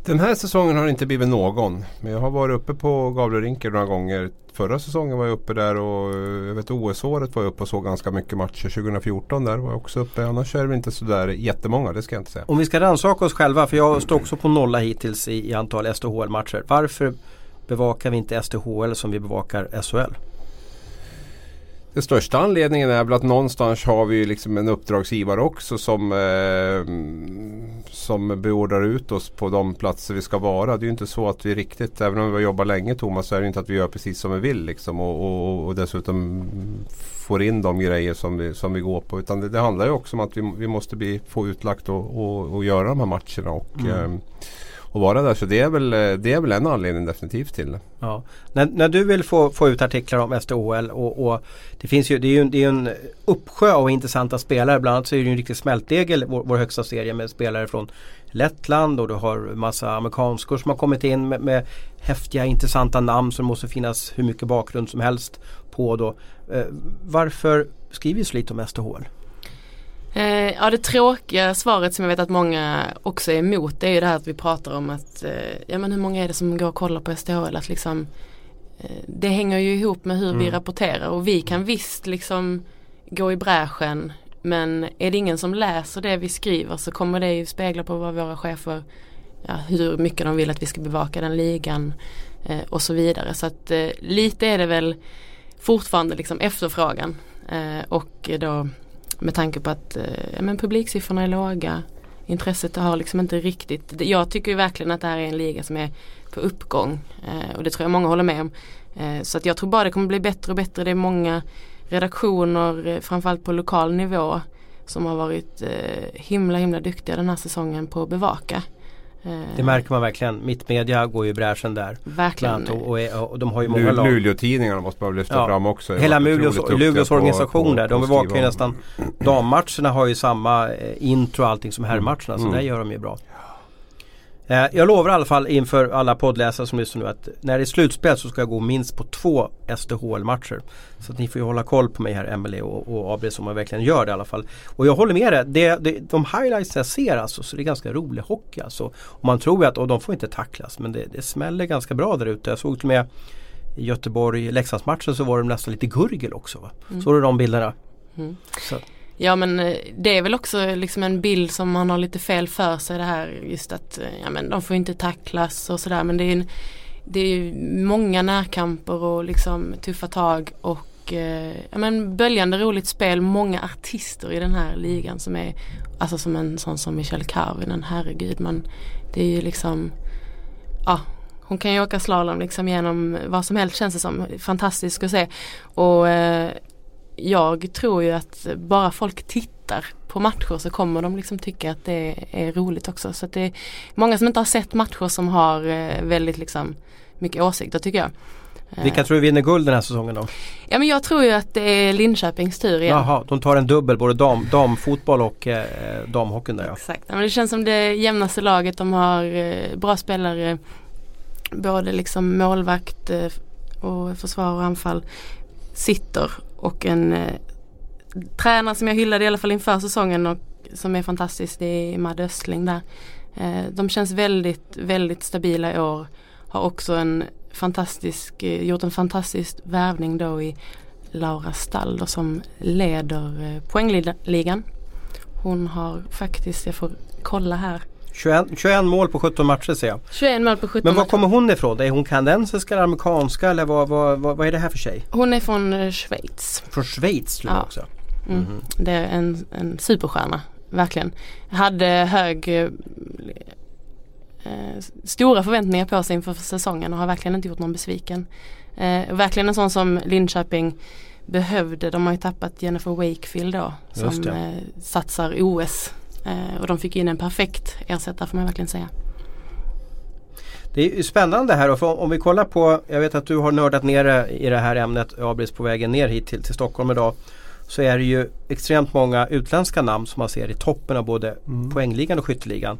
Den här säsongen har det inte blivit någon. Men jag har varit uppe på Gavlerinken några gånger. Förra säsongen var jag uppe där och jag vet OS-året var jag uppe och såg ganska mycket matcher. 2014 där var jag också uppe. Annars är det inte sådär jättemånga, det ska jag inte säga.
Om vi ska rannsaka oss själva, för jag står också på nolla hittills i, i antal SDHL-matcher. Varför bevakar vi inte SDHL som vi bevakar SHL?
Den största anledningen är väl att någonstans har vi liksom en uppdragsgivare också som, eh, som beordrar ut oss på de platser vi ska vara. Det är ju inte så att vi riktigt, även om vi har jobbat länge Thomas, så är det inte att vi gör precis som vi vill liksom. Och, och, och dessutom får in de grejer som vi, som vi går på. Utan det, det handlar ju också om att vi, vi måste bli, få utlagt och, och, och göra de här matcherna. Och, mm. eh, att vara där. Så det är väl, det är väl en anledning definitivt till det.
Ja. När, när du vill få, få ut artiklar om SDHL och, och det finns ju, det är ju det är en uppsjö av intressanta spelare. Bland annat så är det ju en riktig smältdegel, vår, vår högsta serie med spelare från Lettland och du har massa amerikanskor som har kommit in med, med häftiga intressanta namn som måste finnas hur mycket bakgrund som helst på då. Eh, varför skriver vi så lite om SDHL?
Eh, ja det tråkiga svaret som jag vet att många också är emot det är ju det här att vi pratar om att eh, ja men hur många är det som går och kollar på SDHL att liksom eh, det hänger ju ihop med hur mm. vi rapporterar och vi kan visst liksom gå i bräschen men är det ingen som läser det vi skriver så kommer det ju spegla på vad våra chefer ja, hur mycket de vill att vi ska bevaka den ligan. och så vidare. Så att lite är det väl fortfarande liksom efterfrågan och då med tanke på att eh, ja, men publiksiffrorna är låga intresset har liksom inte riktigt, jag tycker verkligen att det här är en liga som är på uppgång eh, och det tror jag många håller med om. Eh, så att jag tror bara det kommer bli bättre och bättre. Det är många redaktioner framförallt på lokal nivå som har varit himla himla duktiga den här säsongen på att bevaka.
Det märker man verkligen. Mittmedia går ju i bräschen där.
Verkligen.
Och, och, och, de har ju många lag.
Luleå-tidningarna måste man lyfta ja. fram också.
Hela Luleås organisation där. De bevakar ju nästan Dammatcherna har ju samma eh, intro och allting som herrmatcherna. Mm. Så det gör de ju bra. Eh, jag lovar i alla fall inför alla poddläsare som lyssnar nu att när det är slutspel så ska jag gå minst på två SDHL-matcher. Så att ni får ju hålla koll på mig här Emelie och, och Abri som man verkligen gör det i alla fall. Och jag håller med dig. Det, det, de highlights jag ser alltså så det är ganska rolig hockey alltså. Och man tror ju att, och de får inte tacklas men det, det smäller ganska bra där ute. Jag såg till och med i Göteborg, Leksandsmatchen så var det nästan lite gurgel också. Va? Mm. Såg du de bilderna? Mm.
Ja men eh, det är väl också eh, liksom en bild som man har lite fel för sig det här eh, just att ja, men de får inte tacklas och sådär men det är, en, det är många närkamper och liksom tuffa tag och eh, ja, men böljande roligt spel, många artister i den här ligan som är alltså som en sån som Michelle Carvinen, herregud man det är ju liksom ja hon kan ju åka slalom liksom genom vad som helst känns det som. Fantastiskt att se. Och eh, jag tror ju att bara folk tittar på matcher så kommer de liksom tycka att det är roligt också. Så det är många som inte har sett matcher som har eh, väldigt liksom mycket åsikter tycker jag.
Vilka tror du vinner guld den här säsongen då?
Ja men jag tror ju att det är Linköpings tur igen.
Jaha, de tar en dubbel både dam, damfotboll och eh, damhockeyn där ja.
Exakt, ja, men det känns som det jämnaste laget. De har eh, bra spelare både liksom målvakt eh, och försvar och anfall sitter och en eh, tränare som jag hyllade i alla fall inför säsongen och som är fantastisk det är Madde Östling där. Eh, de känns väldigt, väldigt stabila i år. Har också en fantastisk, eh, gjort en fantastisk värvning då i Laura Stalder som leder eh, poängligan. Hon har faktiskt, jag får kolla här,
21, 21 mål på 17 matcher ser jag.
21 mål på 17
Men var kommer hon ifrån? Är hon kanadensisk eller amerikanska eller vad, vad, vad, vad, är det här för tjej?
Hon är från eh, Schweiz.
Från Schweiz tror jag också.
Mm. Mm. Det är en, en superstjärna, verkligen. Hade hög eh, eh, stora förväntningar på sig inför säsongen och har verkligen inte gjort någon besviken. Eh, verkligen en sån som Linköping behövde. De har ju tappat Jennifer Wakefield då som eh, satsar OS och de fick in en perfekt ersättare får man verkligen säga.
Det är spännande här och om vi kollar på, jag vet att du har nördat ner i det här ämnet Abris på vägen ner hit till, till Stockholm idag. Så är det ju extremt många utländska namn som man ser i toppen av både mm. poängligan och skytteligan.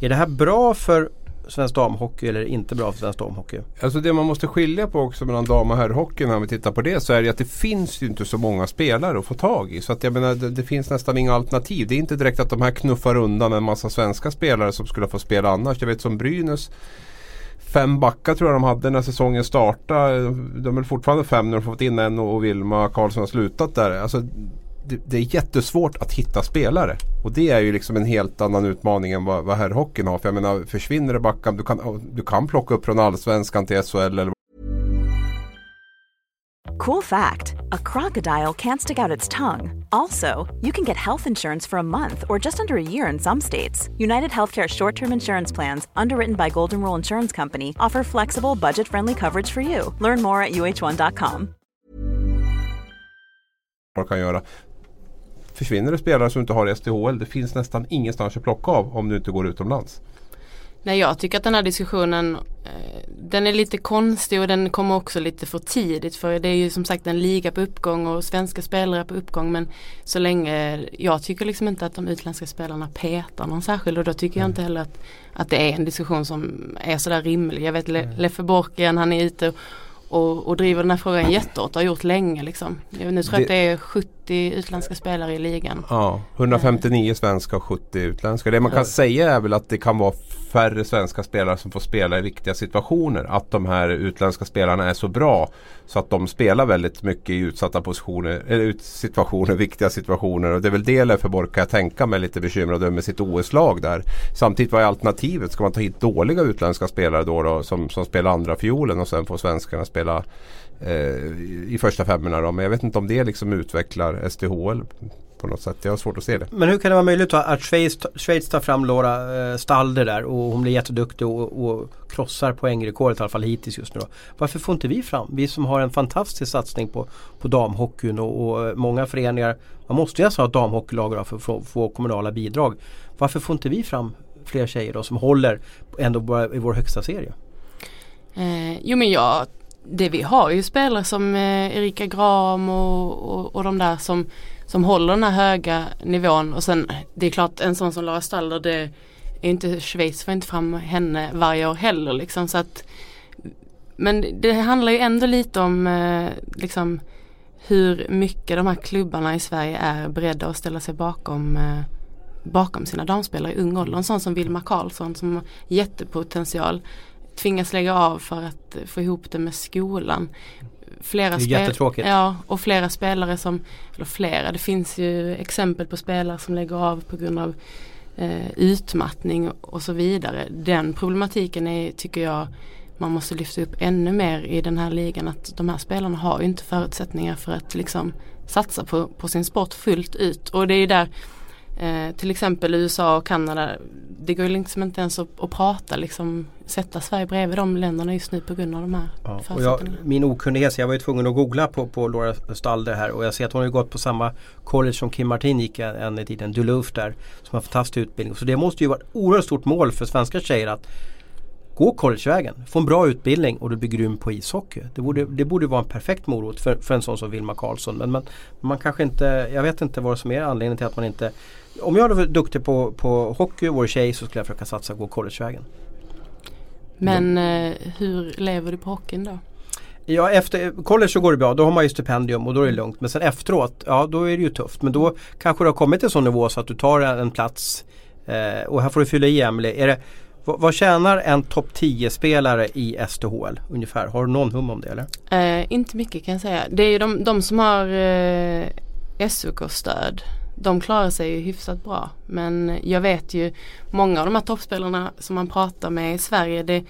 Är det här bra för svensk damhockey eller inte bra för svensk damhockey?
Alltså det man måste skilja på också mellan dam och herrhockeyn när vi tittar på det så är det att det finns ju inte så många spelare att få tag i. Så att jag menar det, det finns nästan inga alternativ. Det är inte direkt att de här knuffar undan en massa svenska spelare som skulle få spela annars. Jag vet som Brynäs Fem backar tror jag de hade när säsongen startade. De är fortfarande fem när de fått in en och Vilma Karlsson har slutat där. Alltså, det, det, är jättesvårt att hitta spelare. Och det är ju liksom en helt annan utmaning än vad, vad herrhockeyn har. För jag menar, försvinner det backar, du kan, du kan plocka upp från allsvenskan till SHL eller
Cool fact a crocodile can't stick out its tongue. Also, you can get health insurance for a month or just under a year in some states. United Healthcare short term insurance plans, underwritten by Golden Rule Insurance Company, offer flexible, budget friendly coverage for you. Learn more at uh1.com.
kan göra. Försvinner det spelare som inte har SDHL. Det finns nästan ingenstans att plocka av om du inte går utomlands.
Nej jag tycker att den här diskussionen eh, den är lite konstig och den kommer också lite för tidigt för det är ju som sagt en liga på uppgång och svenska spelare på uppgång men så länge jag tycker liksom inte att de utländska spelarna petar någon särskild och då tycker jag inte heller att, att det är en diskussion som är sådär rimlig. Jag vet Le Leffe Borken han är ute och, och driver den här frågan jättehårt och har gjort länge liksom. Nu tror jag att det är 70 utländska spelare i ligan.
Ja, 159 svenska och 70 utländska. Det man kan säga är väl att det kan vara färre svenska spelare som får spela i viktiga situationer. Att de här utländska spelarna är så bra så att de spelar väldigt mycket i utsatta positioner, eller situationer, (laughs) viktiga situationer. Och det är väl det Löfveborg kan jag tänka mig lite bekymrad över med sitt OS-lag där. Samtidigt vad är alternativet? Ska man ta hit dåliga utländska spelare då, då som, som spelar andra fiolen och sen får svenskarna spela eh, i första femmorna då. Men jag vet inte om det liksom utvecklar SDHL på något sätt. Jag har svårt att se det.
Men hur kan det vara möjligt att Schweiz, Schweiz tar fram Laura eh, Stalder där och hon blir jätteduktig och, och krossar poängrekordet i alla fall hittills just nu. Då. Varför får inte vi fram, vi som har en fantastisk satsning på, på damhockeyn och, och många föreningar, man måste ju alltså ha damhockeylag för att få, få kommunala bidrag. Varför får inte vi fram fler tjejer då som håller ändå i vår högsta serie?
Eh, jo men jag det vi har ju spelare som eh, Erika Gram och, och, och de där som, som håller den här höga nivån och sen det är klart en sån som Lara Stalder det är inte Schweiz får inte fram henne varje år heller liksom så att men det handlar ju ändå lite om eh, liksom hur mycket de här klubbarna i Sverige är beredda att ställa sig bakom eh, bakom sina damspelare i ung ålder. En sån som Vilma Karlsson som har jättepotential tvingas lägga av för att få ihop det med skolan.
Flera jättetråkigt.
Ja, och flera spelare som, eller flera, det finns ju exempel på spelare som lägger av på grund av eh, utmattning och så vidare. Den problematiken är, tycker jag, man måste lyfta upp ännu mer i den här ligan att de här spelarna har ju inte förutsättningar för att liksom satsa på, på sin sport fullt ut och det är ju där Eh, till exempel USA och Kanada. Det går ju liksom inte ens att, att prata liksom sätta Sverige bredvid de länderna just nu på grund av de här
ja, och jag, Min okunnighet, jag var ju tvungen att googla på, på Laura Stalder här och jag ser att hon har gått på samma college som Kim Martin gick en i tiden, Duluth där. Som har fantastisk utbildning. Så det måste ju vara ett oerhört stort mål för svenska tjejer att gå collegevägen, få en bra utbildning och du blir grym på ishockey. Det borde, det borde vara en perfekt morot för, för en sån som Vilma Karlsson. Men man, man kanske inte, jag vet inte vad som är anledningen till att man inte om jag var duktig på, på hockey och vår tjej så skulle jag försöka satsa och gå collegevägen.
Men eh, hur lever du på hockeyn då?
Ja efter college så går det bra, då har man ju stipendium och då är det lugnt. Men sen efteråt, ja då är det ju tufft. Men då kanske du har kommit till sån nivå så att du tar en, en plats eh, och här får du fylla i Emelie. Är det, vad, vad tjänar en topp 10-spelare i SDHL ungefär? Har du någon hum om det eller?
Eh, inte mycket kan jag säga. Det är ju de, de som har eh, SOK-stöd de klarar sig ju hyfsat bra. Men jag vet ju många av de här toppspelarna som man pratar med i Sverige det,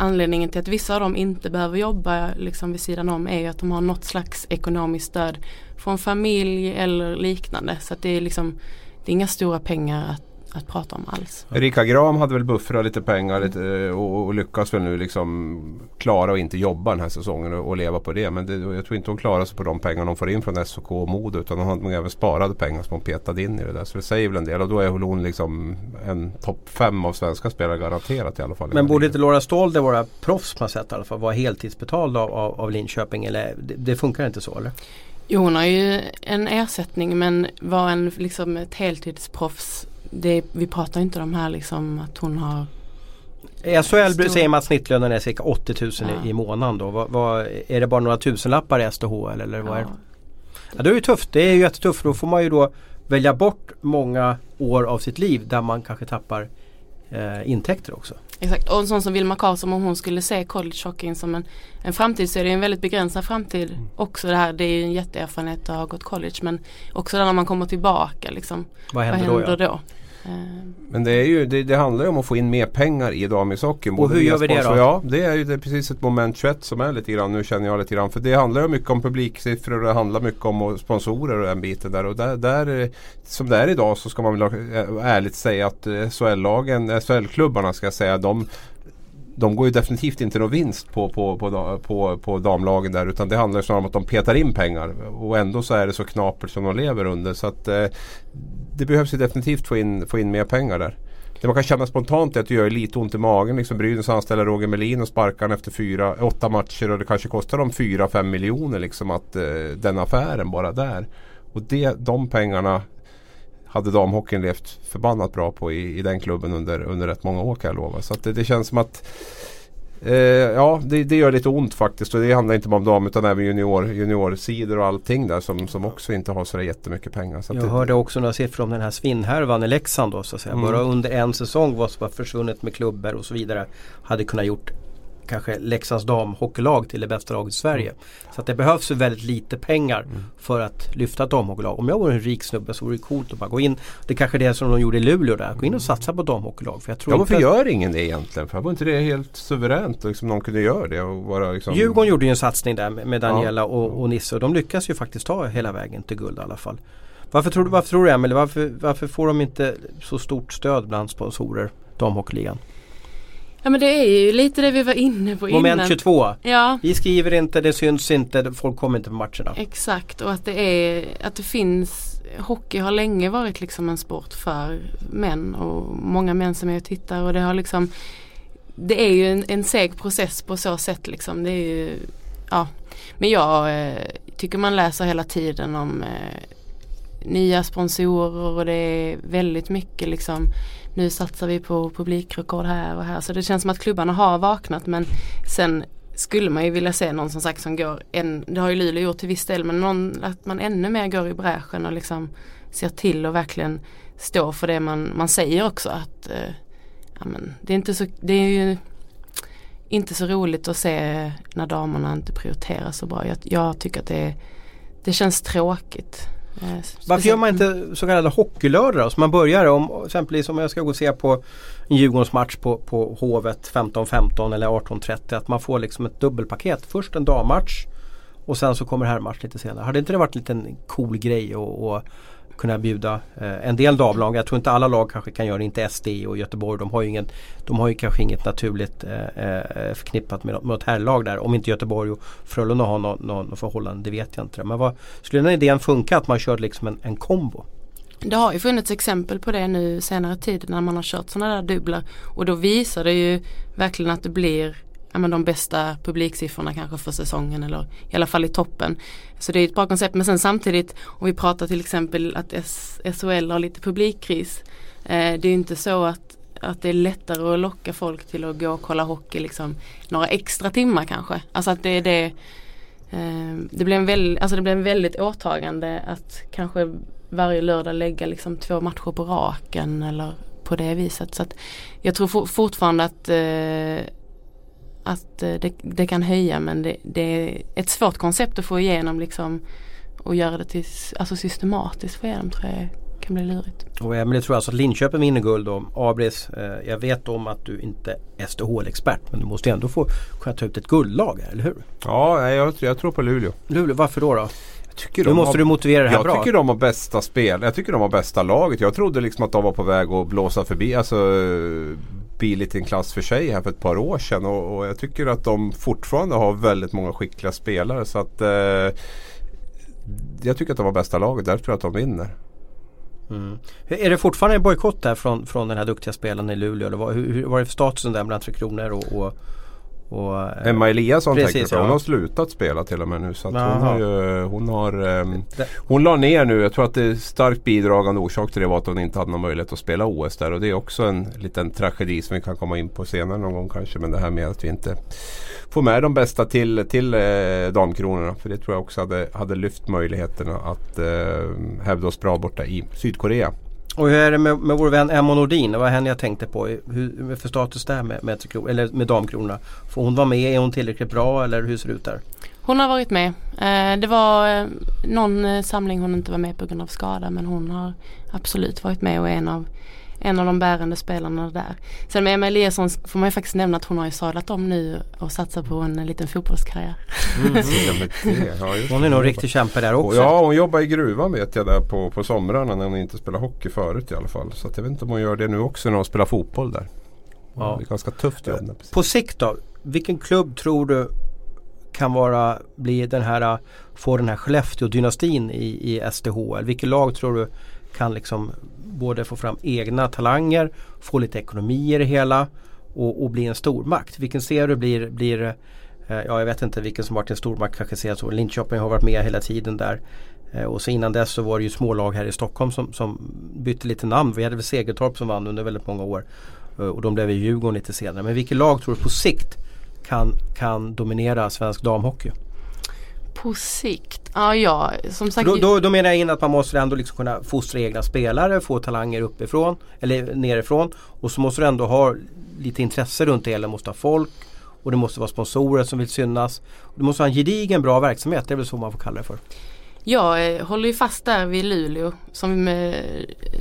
Anledningen till att vissa av dem inte behöver jobba liksom vid sidan om är ju att de har något slags ekonomiskt stöd från familj eller liknande. Så att det är liksom Det är inga stora pengar att att prata om alls.
Erika Gram hade väl buffrat lite pengar lite, eh, och, och, lyckas väl nu liksom klara att inte jobba den här säsongen och, och leva på det. Men det, jag tror inte hon klarar sig på de pengar hon får in från SOK och Modo utan hon har nog även sparade pengar som hon petade in i det där. Så det säger väl en del och då är hon liksom en topp fem av svenska spelare garanterat i alla fall.
Men borde inte Laura Stolder vara proffs på något sätt i alla fall? Vara heltidsbetald av, av, av Linköping eller det, det funkar inte så eller?
Jo hon har ju en ersättning men var en liksom ett heltidsproffs det, vi pratar inte om här liksom att hon har
i SHL säger man att snittlönen är cirka 80 000 ja. i, månaden då. Vad, vad, är det bara några tusenlappar i SDHL eller vad ja. är det? Ja, det är ju tufft. Det är ju jättetufft. Då får man ju då välja bort många år av sitt liv där man kanske tappar eh, intäkter också.
Exakt och en sån som Vilma Karlsson om hon skulle se college hockeyn som en, en framtid så är det en väldigt begränsad framtid mm. också det här. Det är ju en jätteerfarenhet att ha gått college men också när man kommer tillbaka liksom.
Vad händer, vad händer då? Ja? då?
Eh, Men det, är ju, det, det handlar ju om att få in mer pengar i damishockeyn.
Och hur gör vi det då?
Ja, det är ju det är precis ett moment 21 som är lite grann, nu känner jag lite grann. För det handlar ju mycket om publiksiffror och det handlar mycket om sponsorer och den biten där. Och där, där som det är idag så ska man väl ärligt säga att SHL-lagen, SHL-klubbarna ska jag säga, de de går ju definitivt inte någon vinst på, på, på, på, på damlagen där utan det handlar snarare om att de petar in pengar och ändå så är det så knapert som de lever under. Så att eh, det behövs ju definitivt få in, få in mer pengar där. Det man kan känna spontant är att det gör lite ont i magen. Liksom Brynäs anställer Roger Melin och sparkar efter fyra, åtta matcher och det kanske kostar dem 4-5 miljoner liksom att eh, den affären bara där. Och det, de pengarna hade damhockeyn levt förbannat bra på i, i den klubben under, under rätt många år kan jag lova. Så det, det, känns som att Eh, ja, det, det, gör lite ont faktiskt och det handlar inte bara om dam utan även junior, juniorsidor och allting där som, som också inte har så jättemycket pengar. Så
jag
det,
hörde också några siffror om den här svinnhärvan i Leksand då så att säga. Mm. Bara under en säsong vad som har försvunnit med klubbar och så vidare hade kunnat gjort kanske Leksands damhockeylag till det bästa laget i Sverige. Mm. Så att det behövs ju väldigt lite pengar mm. för att lyfta ett damhockeylag. Om jag vore en rik snubbe så vore det coolt att bara gå in. Det är kanske är det som de gjorde i Luleå där. Gå in och satsa på damhockeylag.
För jag tror ja, varför gör ingen det egentligen? För var inte det helt suveränt? Liksom, någon kunde göra det och vara liksom...
Djurgården gjorde ju en satsning där med Daniela ja. och, och Nisse och de lyckas ju faktiskt ta hela vägen till guld i alla fall. Varför tror du, varför tror du Emelie, varför, varför får de inte så stort stöd bland sponsorer, damhockeyligan?
Ja men det är ju lite det vi var inne på
Moment
innan.
22.
Ja.
Vi skriver inte, det syns inte, folk kommer inte på matcherna.
Exakt och att det är, att det finns Hockey har länge varit liksom en sport för män och många män som är och tittar och det har liksom Det är ju en, en seg process på så sätt liksom. Det är ju, ja. Men jag eh, tycker man läser hela tiden om eh, nya sponsorer och det är väldigt mycket liksom nu satsar vi på publikrekord här och här. Så det känns som att klubbarna har vaknat men sen skulle man ju vilja se någon som sagt som går, en, det har ju Luleå gjort till viss del, men någon, att man ännu mer går i bräschen och liksom ser till och verkligen står för det man, man säger också. att eh, ja, men, det, är inte så, det är ju inte så roligt att se när damerna inte prioriterar så bra. Jag, jag tycker att det, det känns tråkigt.
Varför gör man inte så kallade hockeylördagar? Så man börjar om exempelvis om jag ska gå och se på en Djurgårdsmatch på, på Hovet 15.15 eller 18.30 att man får liksom ett dubbelpaket. Först en dammatch och sen så kommer herrmatch lite senare. Hade inte det varit en liten cool grej att kunna bjuda eh, en del damlag. Jag tror inte alla lag kanske kan göra det. Inte SD och Göteborg. De har ju, ingen, de har ju kanske inget naturligt eh, eh, förknippat med, något herrlag där. Om inte Göteborg och Frölunda har någon, någon förhållande. Det vet jag inte. Men vad, skulle den idén funka att man kör liksom en, en kombo?
Det har ju funnits exempel på det nu senare tid när man har kört sådana där dubbla och då visar det ju verkligen att det blir ja, men de bästa publiksiffrorna kanske för säsongen eller i alla fall i toppen. Så det är ett bra koncept men sen samtidigt om vi pratar till exempel att SHL har lite publikkris. Eh, det är inte så att, att det är lättare att locka folk till att gå och kolla hockey liksom några extra timmar kanske. Alltså att det är det eh, det blir en väldigt, alltså det blir en väldigt åtagande att kanske varje lördag lägga liksom två matcher på raken eller på det viset. Så att jag tror fortfarande att eh, att eh, det, det, kan höja men det, det, är ett svårt koncept att få igenom liksom och göra det till, alltså systematiskt för igenom tror jag kan bli lurigt.
Och Emelie tror alltså att Linköping vinner guld och Abris, eh, jag vet om att du inte är SDHL-expert men du måste ändå få kunna ta ut ett guldlag eller hur?
Ja, jag, jag tror på Luleå.
Luleå, varför då? då? nu måste har, du motivera det här
jag
bra.
Jag tycker de har bästa spel. Jag tycker de har bästa laget. Jag trodde liksom att de var på väg att blåsa förbi. Alltså billigt i en klass för sig här för ett par år sedan. Och, och, jag tycker att de fortfarande har väldigt många skickliga spelare. Så att eh, jag tycker att de var bästa laget. Därför tror jag att de vinner.
Mm. Är det fortfarande en bojkott där från, från den här duktiga spelaren i Luleå? Eller vad, hur, hur är det för statusen där bland Tre Kronor och, och
och, eh, Emma Eliasson precis, tänker jag. Hon ja. har slutat spela till och med nu. Så hon har, ju, hon har um, Hon la ner nu. Jag tror att det är starkt bidragande orsak till det var att hon inte hade någon möjlighet att spela OS där. Och det är också en liten tragedi som vi kan komma in på senare någon gång kanske. Men det här med att vi inte får med de bästa till, till eh, damkronorna. För det tror jag också hade, hade lyft möjligheterna att eh, hävda oss bra borta i Sydkorea.
Och hur är det med, med vår vän Emma Nordin? Det var henne jag tänkte på. Hur, för status där med, med, eller med damkronorna? Får hon vara med? Är hon tillräckligt bra eller hur ser det ut där?
Hon har varit med. Eh, det var eh, någon eh, samling hon inte var med på grund av skada men hon har absolut varit med och är en av en av de bärande spelarna där. Sen med Emma Eliasson får man ju faktiskt nämna att hon har ju sadlat om nu och satsar på en liten fotbollskarriär. Mm, (laughs)
hon är nog riktigt kämpe där också.
Ja hon jobbar i gruvan vet jag där på, på somrarna när hon inte spelar hockey förut i alla fall. Så jag vet inte om hon gör det nu också när hon spelar fotboll där. Ja. Det är ganska tufft jobb.
På sikt då? Vilken klubb tror du kan vara, bli den här, få den här Skellefteå-dynastin i, i SDHL? Vilket lag tror du kan liksom både få fram egna talanger, få lite ekonomi i det hela och, och bli en stormakt. Vilken ser du blir, blir eh, ja jag vet inte vilken som varit en stormakt kanske ser så. Linköping har varit med hela tiden där. Eh, och så innan dess så var det ju smålag här i Stockholm som, som bytte lite namn. Vi hade väl Segeltorp som vann under väldigt många år. Eh, och de blev i Djurgården lite senare. Men vilket lag tror du på sikt kan, kan dominera svensk damhockey?
På sikt? Ja, ja som sagt.
Då, då, då, menar jag in att man måste ändå liksom kunna fostra egna spelare, få talanger uppifrån eller nerifrån. Och så måste du ändå ha lite intresse runt det hela. Måste ha folk och det måste vara sponsorer som vill synas. Du måste ha en gedigen bra verksamhet, det är väl så man får kalla det för.
Jag eh, håller ju fast där vid Luleå som eh,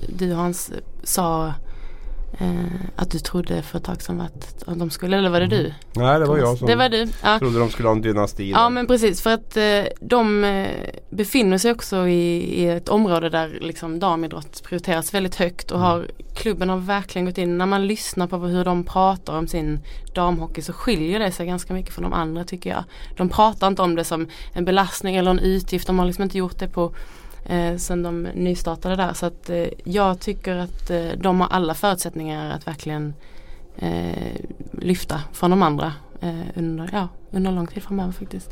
du Hans sa Eh, att du trodde för ett tag sedan att, de skulle, eller var det du?
Nej det var jag som
det var du.
Ja. trodde de skulle ha en dynasti.
Ja men precis för att eh, de eh, befinner sig också i, i, ett område där liksom damidrott prioriteras väldigt högt och mm. har klubben har verkligen gått in, när man lyssnar på hur de pratar om sin damhockey så skiljer det sig ganska mycket från de andra tycker jag. De pratar inte om det som en belastning eller en utgift, de har liksom inte gjort det på eh, sen de nystartade där. Så att eh, jag tycker att eh, de har alla förutsättningar att verkligen eh, lyfta från de andra eh, under, ja, under lång tid framöver faktiskt.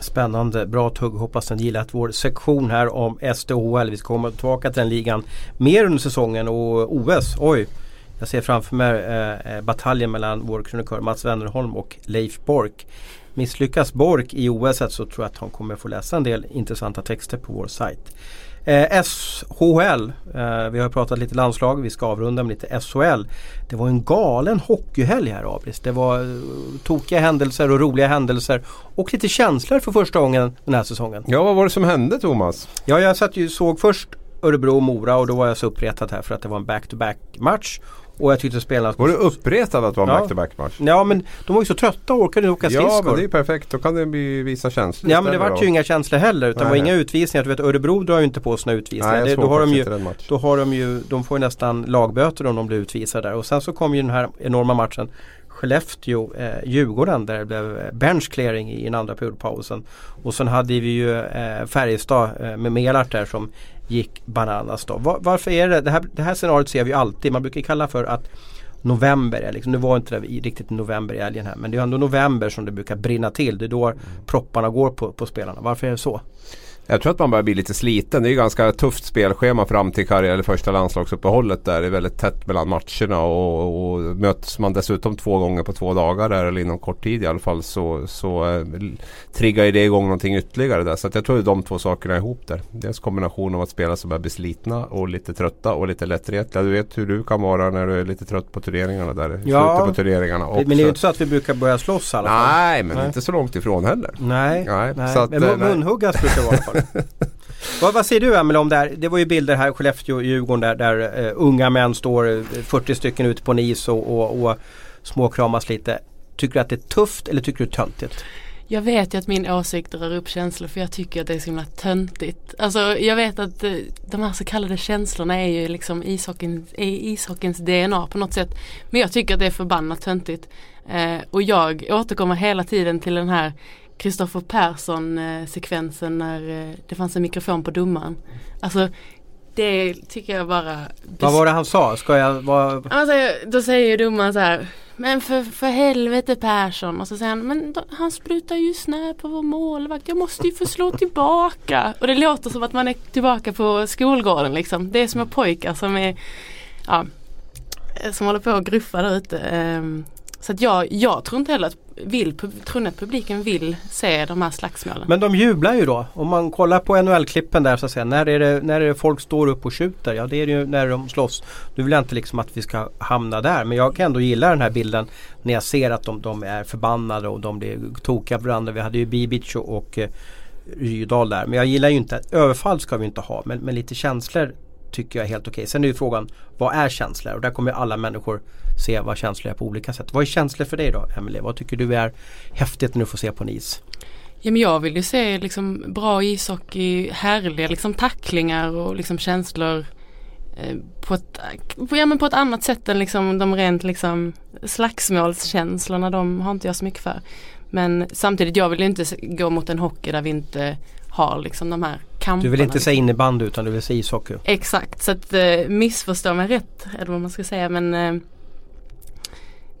Spännande, bra tugg. Hoppas ni gillat vår sektion här om SDHL. Vi ska komma tillbaka till den ligan mer under säsongen och OS. Oj! Jag ser framför mig eh, eh, bataljen mellan vår krönikör Mats Wennerholm och Leif Bork. Misslyckas Bork i OS så tror jag att han kommer få läsa en del intressanta texter på vår sajt. Eh, SHL, eh, vi har pratat lite landslag, vi ska avrunda med lite SHL. Det var en galen hockeyhelg här Abris. Det var uh, tokiga händelser och roliga händelser och lite känslor för första gången den här säsongen.
Ja, vad var det som hände Thomas?
Ja, jag satt ju såg först Örebro och Mora och då var jag så uppretad här för att det var en back-to-back match. Och jag tyckte spelarna...
Var du uppretad att det var en ja. back-to-back match?
Ja men de var ju så trötta och orkade inte åka skridskor.
Ja men det är ju perfekt. Då kan det bli visa känslor
Ja men det var ju inga känslor heller. Utan det var inga utvisningar. Du vet Örebro drar ju inte på sina utvisningar. Nej, det, då, har de ju, då har de ju, de får ju nästan lagböter om de blir utvisade där. Och sen så kom ju den här enorma matchen Skellefteå, eh, Djurgården där det blev bench clearing i den andra periodpausen. Och sen hade vi ju eh, Färjestad eh, med Melart där som gick bananas då. Var, varför är det, det här, det här scenariot ser vi alltid. Man brukar kalla för att november är liksom, nu var inte det riktigt november i helgen här men det är ändå november som det brukar brinna till. Det är då propparna går på, på spelarna. Varför är det så?
Jag tror att man börjar bli lite sliten. Det är ju ganska tufft spelschema fram till karriär, eller första landslagsuppehållet där. Det är väldigt tätt mellan matcherna och, och möts man dessutom två gånger på två dagar där, eller inom kort tid i alla fall så, så eh, triggar ju det igång någonting ytterligare där. Så jag tror att de två sakerna är ihop där. Dels kombination av att spela som börjar bli slitna och lite trötta och lite lättretliga. Du vet hur du kan vara när du är lite trött på turneringarna där.
Ja,
på turneringarna
också. men det är ju inte så att vi brukar börja slåss i alla
fall. Nej, men nej. inte så långt ifrån heller.
Nej, nej. nej. Så att, men eh, munhuggas brukar vara i alla fall vad, vad säger du Emelie om det här? Det var ju bilder här i Skellefteå, Djurgården där, där uh, unga män står eh, 40 stycken ute på en is och, och, och småkramas lite. Tycker du att det är tufft eller tycker du det är töntigt?
Jag vet ju att min åsikt rör upp känslor för jag tycker att det är så himla töntigt. Alltså jag vet att eh, de här så kallade känslorna är ju liksom ishockeyns, ishockeyns DNA på något sätt. Men jag tycker att det är förbannat töntigt. Eh, och jag återkommer hela tiden till den här Kristoffer Persson eh, sekvensen när eh, det fanns en mikrofon på domaren. Alltså det tycker jag bara
Vad var det han sa? Ska jag vara...
Alltså, då säger domaren så här Men för, för helvete Persson. Och så säger han Men då, han sprutar ju snö på vår målvakt. Jag måste ju få slå tillbaka. Och det låter som att man är tillbaka på skolgården liksom. Det är små pojkar som är Ja Som håller på att gruffa där ute. Um, så att jag, jag tror inte heller att, vill, tror att publiken vill se de här slagsmålen.
Men de jublar ju då. Om man kollar på NHL-klippen där så att säga. När är, det, när är det folk står upp och skjuter? Ja det är ju när de slåss. Nu vill jag inte liksom att vi ska hamna där. Men jag kan ändå gilla den här bilden. När jag ser att de, de är förbannade och de blir tokiga på varandra. Vi hade ju Bibic och, och eh, Rydal där. Men jag gillar ju inte, överfall ska vi inte ha. Men, men lite känslor tycker jag är helt okej. Okay. Sen är ju frågan, vad är känslor? Och där kommer alla människor se vad känslor är på olika sätt. Vad är känslor för dig då, Emelie? Vad tycker du är häftigt när du får se på en is?
Ja, men jag vill ju se liksom bra ishockey, härliga liksom tacklingar och liksom känslor eh, på, ett, ja, men på ett annat sätt än liksom de rent liksom slagsmålskänslorna. De har inte jag så mycket för. Men samtidigt, jag vill inte gå mot en hockey där vi inte har liksom de här kamperna.
Du vill inte säga innebandy utan du vill säga ishockey?
Exakt, så att eh, missförstå mig rätt eller vad man ska säga men eh,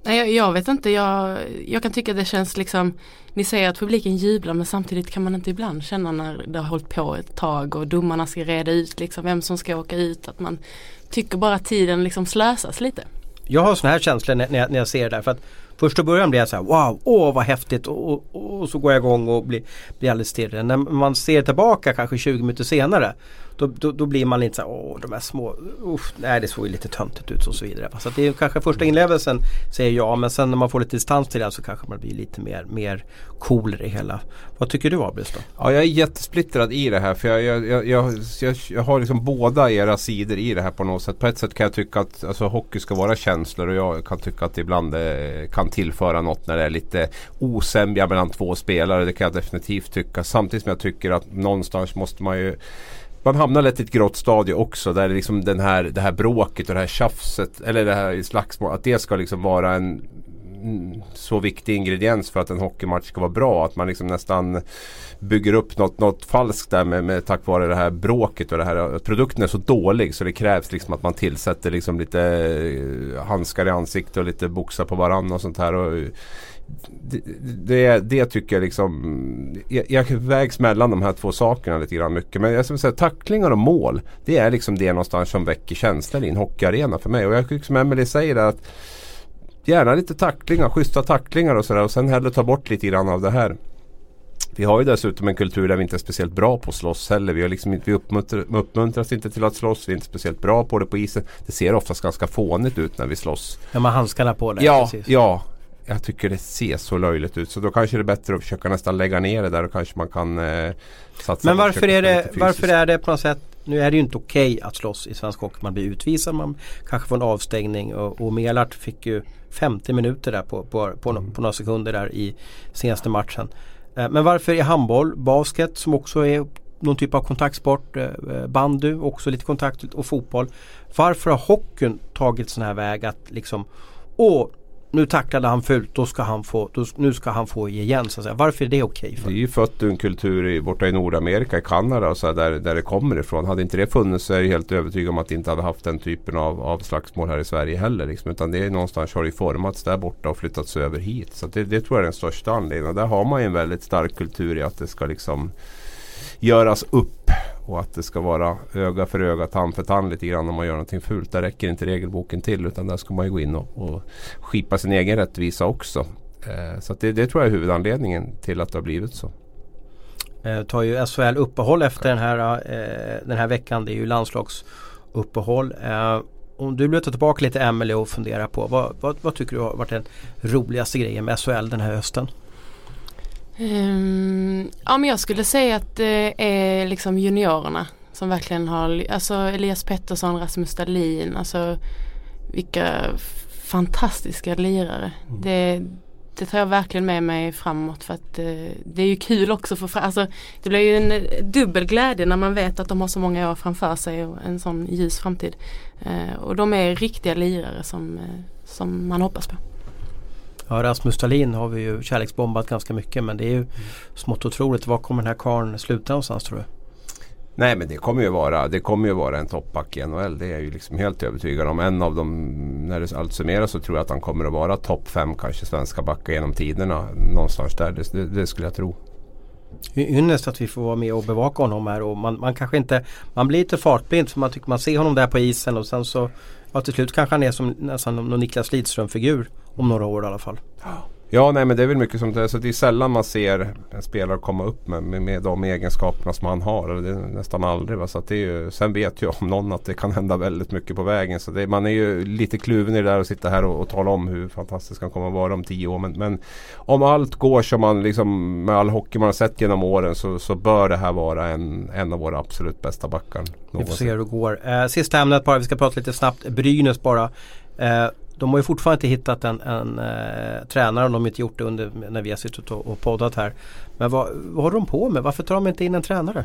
Nej jag, jag, vet inte, jag, jag kan tycka det känns liksom Ni säger att publiken jublar men samtidigt kan man inte ibland känna när det har hållit på ett tag och domarna ska reda ut liksom vem som ska åka ut att man tycker bara att tiden liksom slösas lite.
Jag har sådana här känslor när jag, när jag ser det där för att Första början blir jag så här wow, åh vad häftigt och, och, och så går jag igång och blir, blir alldeles stirrig. När man ser tillbaka kanske 20 minuter senare då, då, då, blir man lite så här, åh de här små, usch, nej det såg ju lite töntigt ut och så vidare. Så det är kanske första inlevelsen säger jag men sen när man får lite distans till det så kanske man blir lite mer, mer cool i det hela. Vad tycker du Abris då?
Ja jag är jättesplittrad i det här för jag, jag, jag, jag, jag, har liksom båda era sidor i det här på något sätt. På ett sätt kan jag tycka att alltså, hockey ska vara känslor och jag kan tycka att det ibland eh, kan tillföra något när det är lite osämja mellan två spelare. Det kan jag definitivt tycka. Samtidigt som jag tycker att någonstans måste man ju man hamnar lätt i ett grått stadie också där liksom den här, det här bråket och det här tjafset eller det här slagsmålet att det ska liksom vara en mm, så viktig ingrediens för att en hockeymatch ska vara bra. Att man liksom nästan bygger upp något, något falskt där med, med tack vare det här bråket och det här att produkten är så dålig så det krävs liksom att man tillsätter liksom lite eh, handskar i ansiktet och lite boxar på varandra och sånt här. Och det, det, det, tycker jag liksom jag, jag vägs mellan de här två sakerna lite grann mycket. Men jag skulle säga tacklingar och mål. Det är liksom det någonstans som väcker känslor i en hockeyarena för mig. Och jag tycker som Emelie säger att Gärna lite tacklingar, schyssta tacklingar och sådär. Och sen hellre ta bort lite grann av det här. Vi har ju dessutom en kultur där vi inte är speciellt bra på att slåss heller. Vi, har liksom, vi uppmuntrar, uppmuntras inte till att slåss. Vi är inte speciellt bra på det på isen. Det ser oftast ganska fånigt ut när vi slåss.
Ja, man handskarna på det.
Ja, precis. ja jag tycker det ser så löjligt ut. Så då kanske det är bättre att försöka nästan lägga ner det där och kanske man kan eh, satsa
Men varför är, det, varför är det på något sätt nu är det ju inte okej okay att slåss i svensk hockey. Man blir utvisad, man kanske får en avstängning och, och Melart fick ju 50 minuter där på, på, på, mm. på några sekunder där i senaste matchen. Eh, men varför är handboll, basket som också är någon typ av kontaktsport, eh, bandy också lite kontakt och fotboll. Varför har hockeyn tagit sån här väg att liksom Åh, nu tacklade han fult, då ska han få, då, nu ska han få igen. Så att säga. Varför är det okej? Okay
Det är ju fött ur en kultur i, borta i Nordamerika, i Kanada och så där, där det kommer ifrån. Hade inte det funnits så är jag helt övertygad om att det inte hade haft den typen av, av slagsmål här i Sverige heller. Liksom. Utan det är någonstans har det formats där borta och flyttats över hit. Så det, det tror jag är den största anledningen. Och där har man ju en väldigt stark kultur i att det ska liksom göras upp och att det ska vara öga för öga, tand för tand lite grann om man gör någonting fult. Där räcker inte regelboken till utan där ska man ju gå in och, och skipa sin egen rättvisa också. Eh, så det, det, tror jag är huvudanledningen till att det har blivit så.
Eh, tar ju SHL uppehåll efter den här, eh, den här veckan. Det är ju landslagsuppehåll. Eh, om du vill ta tillbaka lite Emelie och fundera på vad, vad, vad tycker du har varit den roligaste grejen med SHL den här hösten?
Um, ja men jag skulle säga att det är liksom juniorerna som verkligen har, alltså Elias Pettersson, Rasmus Dahlin, alltså vilka fantastiska lirare. Mm. Det, det tar jag verkligen med mig framåt för att uh, det är ju kul också för alltså det blir ju en eh, dubbel glädje när man vet att de har så många år framför sig och en sån ljus framtid. Uh, och de är riktiga lirare som, uh, som man hoppas på.
Ja, Rasmus Stalin har vi ju kärleksbombat ganska mycket men det är ju mm. smått otroligt. Var kommer den här karln sluta någonstans tror du?
Nej men det kommer ju vara, det kommer ju vara en toppback i NHL. Det är jag ju liksom helt övertygad om. En av dem, när det allt summeras så tror jag att han kommer att vara topp fem kanske svenska backar genom tiderna. Någonstans där, det, det, det skulle jag tro.
Ynnest att vi får vara med och bevaka honom här och man, man kanske inte Man blir lite fartblind för man tycker man ser honom där på isen och sen så Ja till slut kanske han är som nästan någon Niklas Lidström figur om några år i alla fall.
Ja, nej men det är väl mycket som det är. Så det är sällan man ser en spelare komma upp med, med, med de egenskaperna som han har. Det är nästan aldrig. Va? Så att det är ju, sen vet jag om någon att det kan hända väldigt mycket på vägen. Så det, man är ju lite kluven i det där och sitta här och, och tala om hur fantastisk han kommer att vara om tio år. Men, men om allt går som man liksom med all hockey man har sett genom åren så, så bör det här vara en, en av våra absolut bästa backar.
Vi får se hur det går. Eh, sista ämnet bara, vi ska prata lite snabbt. Brynäs bara. Eh, de har ju fortfarande inte hittat en, en eh, tränare om de inte gjort det under, när vi har suttit och, och poddat här. Men vad, vad håller de på med? Varför tar de inte in en tränare?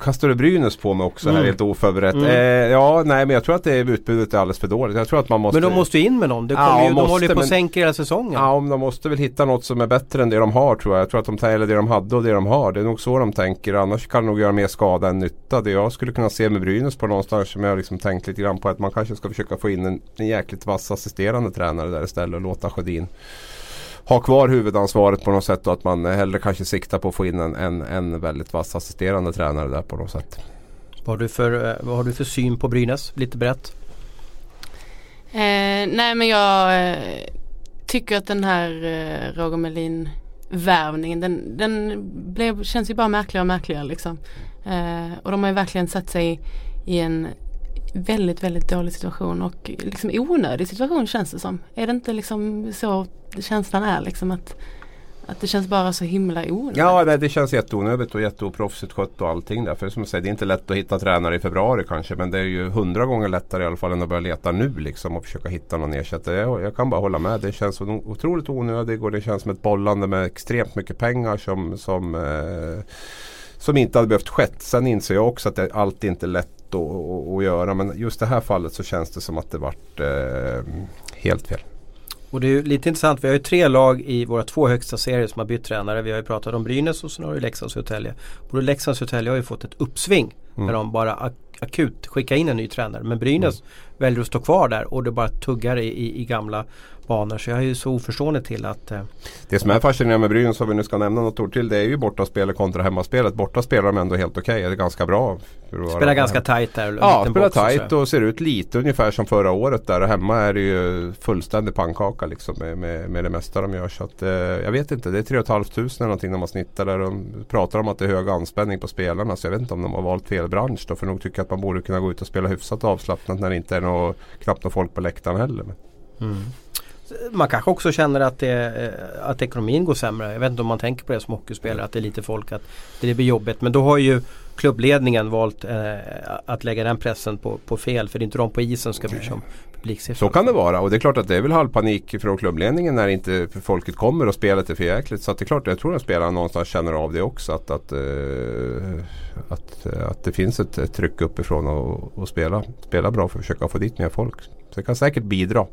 Kastar du Brynäs på mig också mm. här helt oförberett. Mm. Eh, ja, nej men jag tror att det utbudet är alldeles för dåligt. Jag tror att man måste...
Men de måste ju in med någon. Det ja, ju, de håller ju på att sänka hela säsongen.
Ja, om de måste väl hitta något som är bättre än det de har tror jag. Jag tror att de tar det de hade och det de har. Det är nog så de tänker. Annars kan de nog göra mer skada än nytta. Det jag skulle kunna se med Brynäs på någonstans som jag liksom tänkt lite grann på att man kanske ska försöka få in en, en jäkligt vass assisterande tränare där istället och låta Sjödin ha kvar huvudansvaret på något sätt och att man hellre kanske siktar på att få in en, en, en väldigt vass assisterande tränare där på något sätt.
Vad har du för, eh, vad har du för syn på Brynäs? Lite brett.
Eh, nej men jag, eh, tycker att den här eh, Roger Melin värvningen den, den blev, känns ju bara märkligare och märkligare liksom. Eh, och de har ju verkligen satt sig i en väldigt, väldigt dålig situation och liksom onödig situation känns det som. Är det inte liksom så känslan är liksom att att det känns bara så himla onödigt.
Ja, nej, det känns jätteonödigt och jätteoproffsigt skött och allting där. För som jag säger, det är inte lätt att hitta tränare i februari kanske. Men det är ju hundra gånger lättare i alla fall än att börja leta nu liksom och försöka hitta någon ersättare. Jag, jag kan bara hålla med. Det känns otroligt onödigt och det känns som ett bollande med extremt mycket pengar som, som, eh, som inte hade behövt skett. Sen inser jag också att det, allt inte är lätt att, att, göra. Men just det här fallet så känns det som att det vart eh, helt fel.
Och det är lite intressant, vi har ju tre lag i våra två högsta serier som har bytt tränare. Vi har ju pratat om Brynäs och sen har vi Leksands och Södertälje. Både Leksands och Södertälje har ju fått ett uppsving mm. när de bara ak akut skickar in en ny tränare. Men Brynäs mm. Väljer att stå kvar där och det bara tuggar i, i, i gamla banor. Så jag är ju så oförstående till att eh,
Det som är fascinerande med Brynäs om vi nu ska nämna något ord till det är ju bortaspelet kontra hemmaspelet. Borta spelar de ändå helt okej. Okay. Det är ganska bra.
Spelar ganska tajt där.
Ja, spelar tajt och, ser ut lite ungefär som förra året där. Och hemma är det ju fullständig pannkaka liksom med, med, med det mesta de gör. Så att, eh, jag vet inte, det är 3 500 eller någonting de har snittat där. De pratar om att det är hög anspänning på spelarna. Så jag vet inte om de har valt fel bransch då. För nog tycker att man borde kunna gå ut och spela hyfsat avslappnat när det inte är och knappt något folk på läktaren heller. Mm
man kanske också känner att, det, eh, att ekonomin går sämre. Jag vet inte om man tänker på det som hockeyspelare att det är lite folk att det blir jobbigt. Men då har ju klubbledningen valt eh, att lägga den pressen på, på fel för det är inte de på isen ska bry sig om
publiksiffror. Så kan det vara och det är klart att det är väl halvpanik från klubbledningen när inte folket kommer och spelet är för jäkligt. Så det är klart, jag tror att spelarna någonstans känner av det också. Att, att, uh, att, att det finns ett, ett tryck uppifrån och, och spela, spela bra för att försöka få dit mer folk. Så det kan säkert bidra.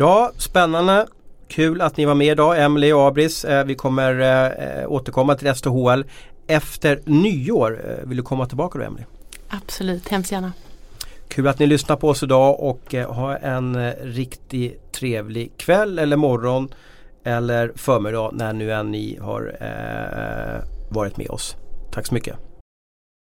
Ja, spännande. Kul att ni var med idag, Emily och Abris. Eh, vi kommer eh, återkomma till STHL efter nyår. Eh, vill du komma tillbaka då Emily?
Absolut, hemskt gärna.
Kul att ni lyssnar på oss idag och eh, ha en eh, riktigt trevlig kväll eller morgon eller förmiddag när nu än ni har eh, varit med oss. Tack så mycket.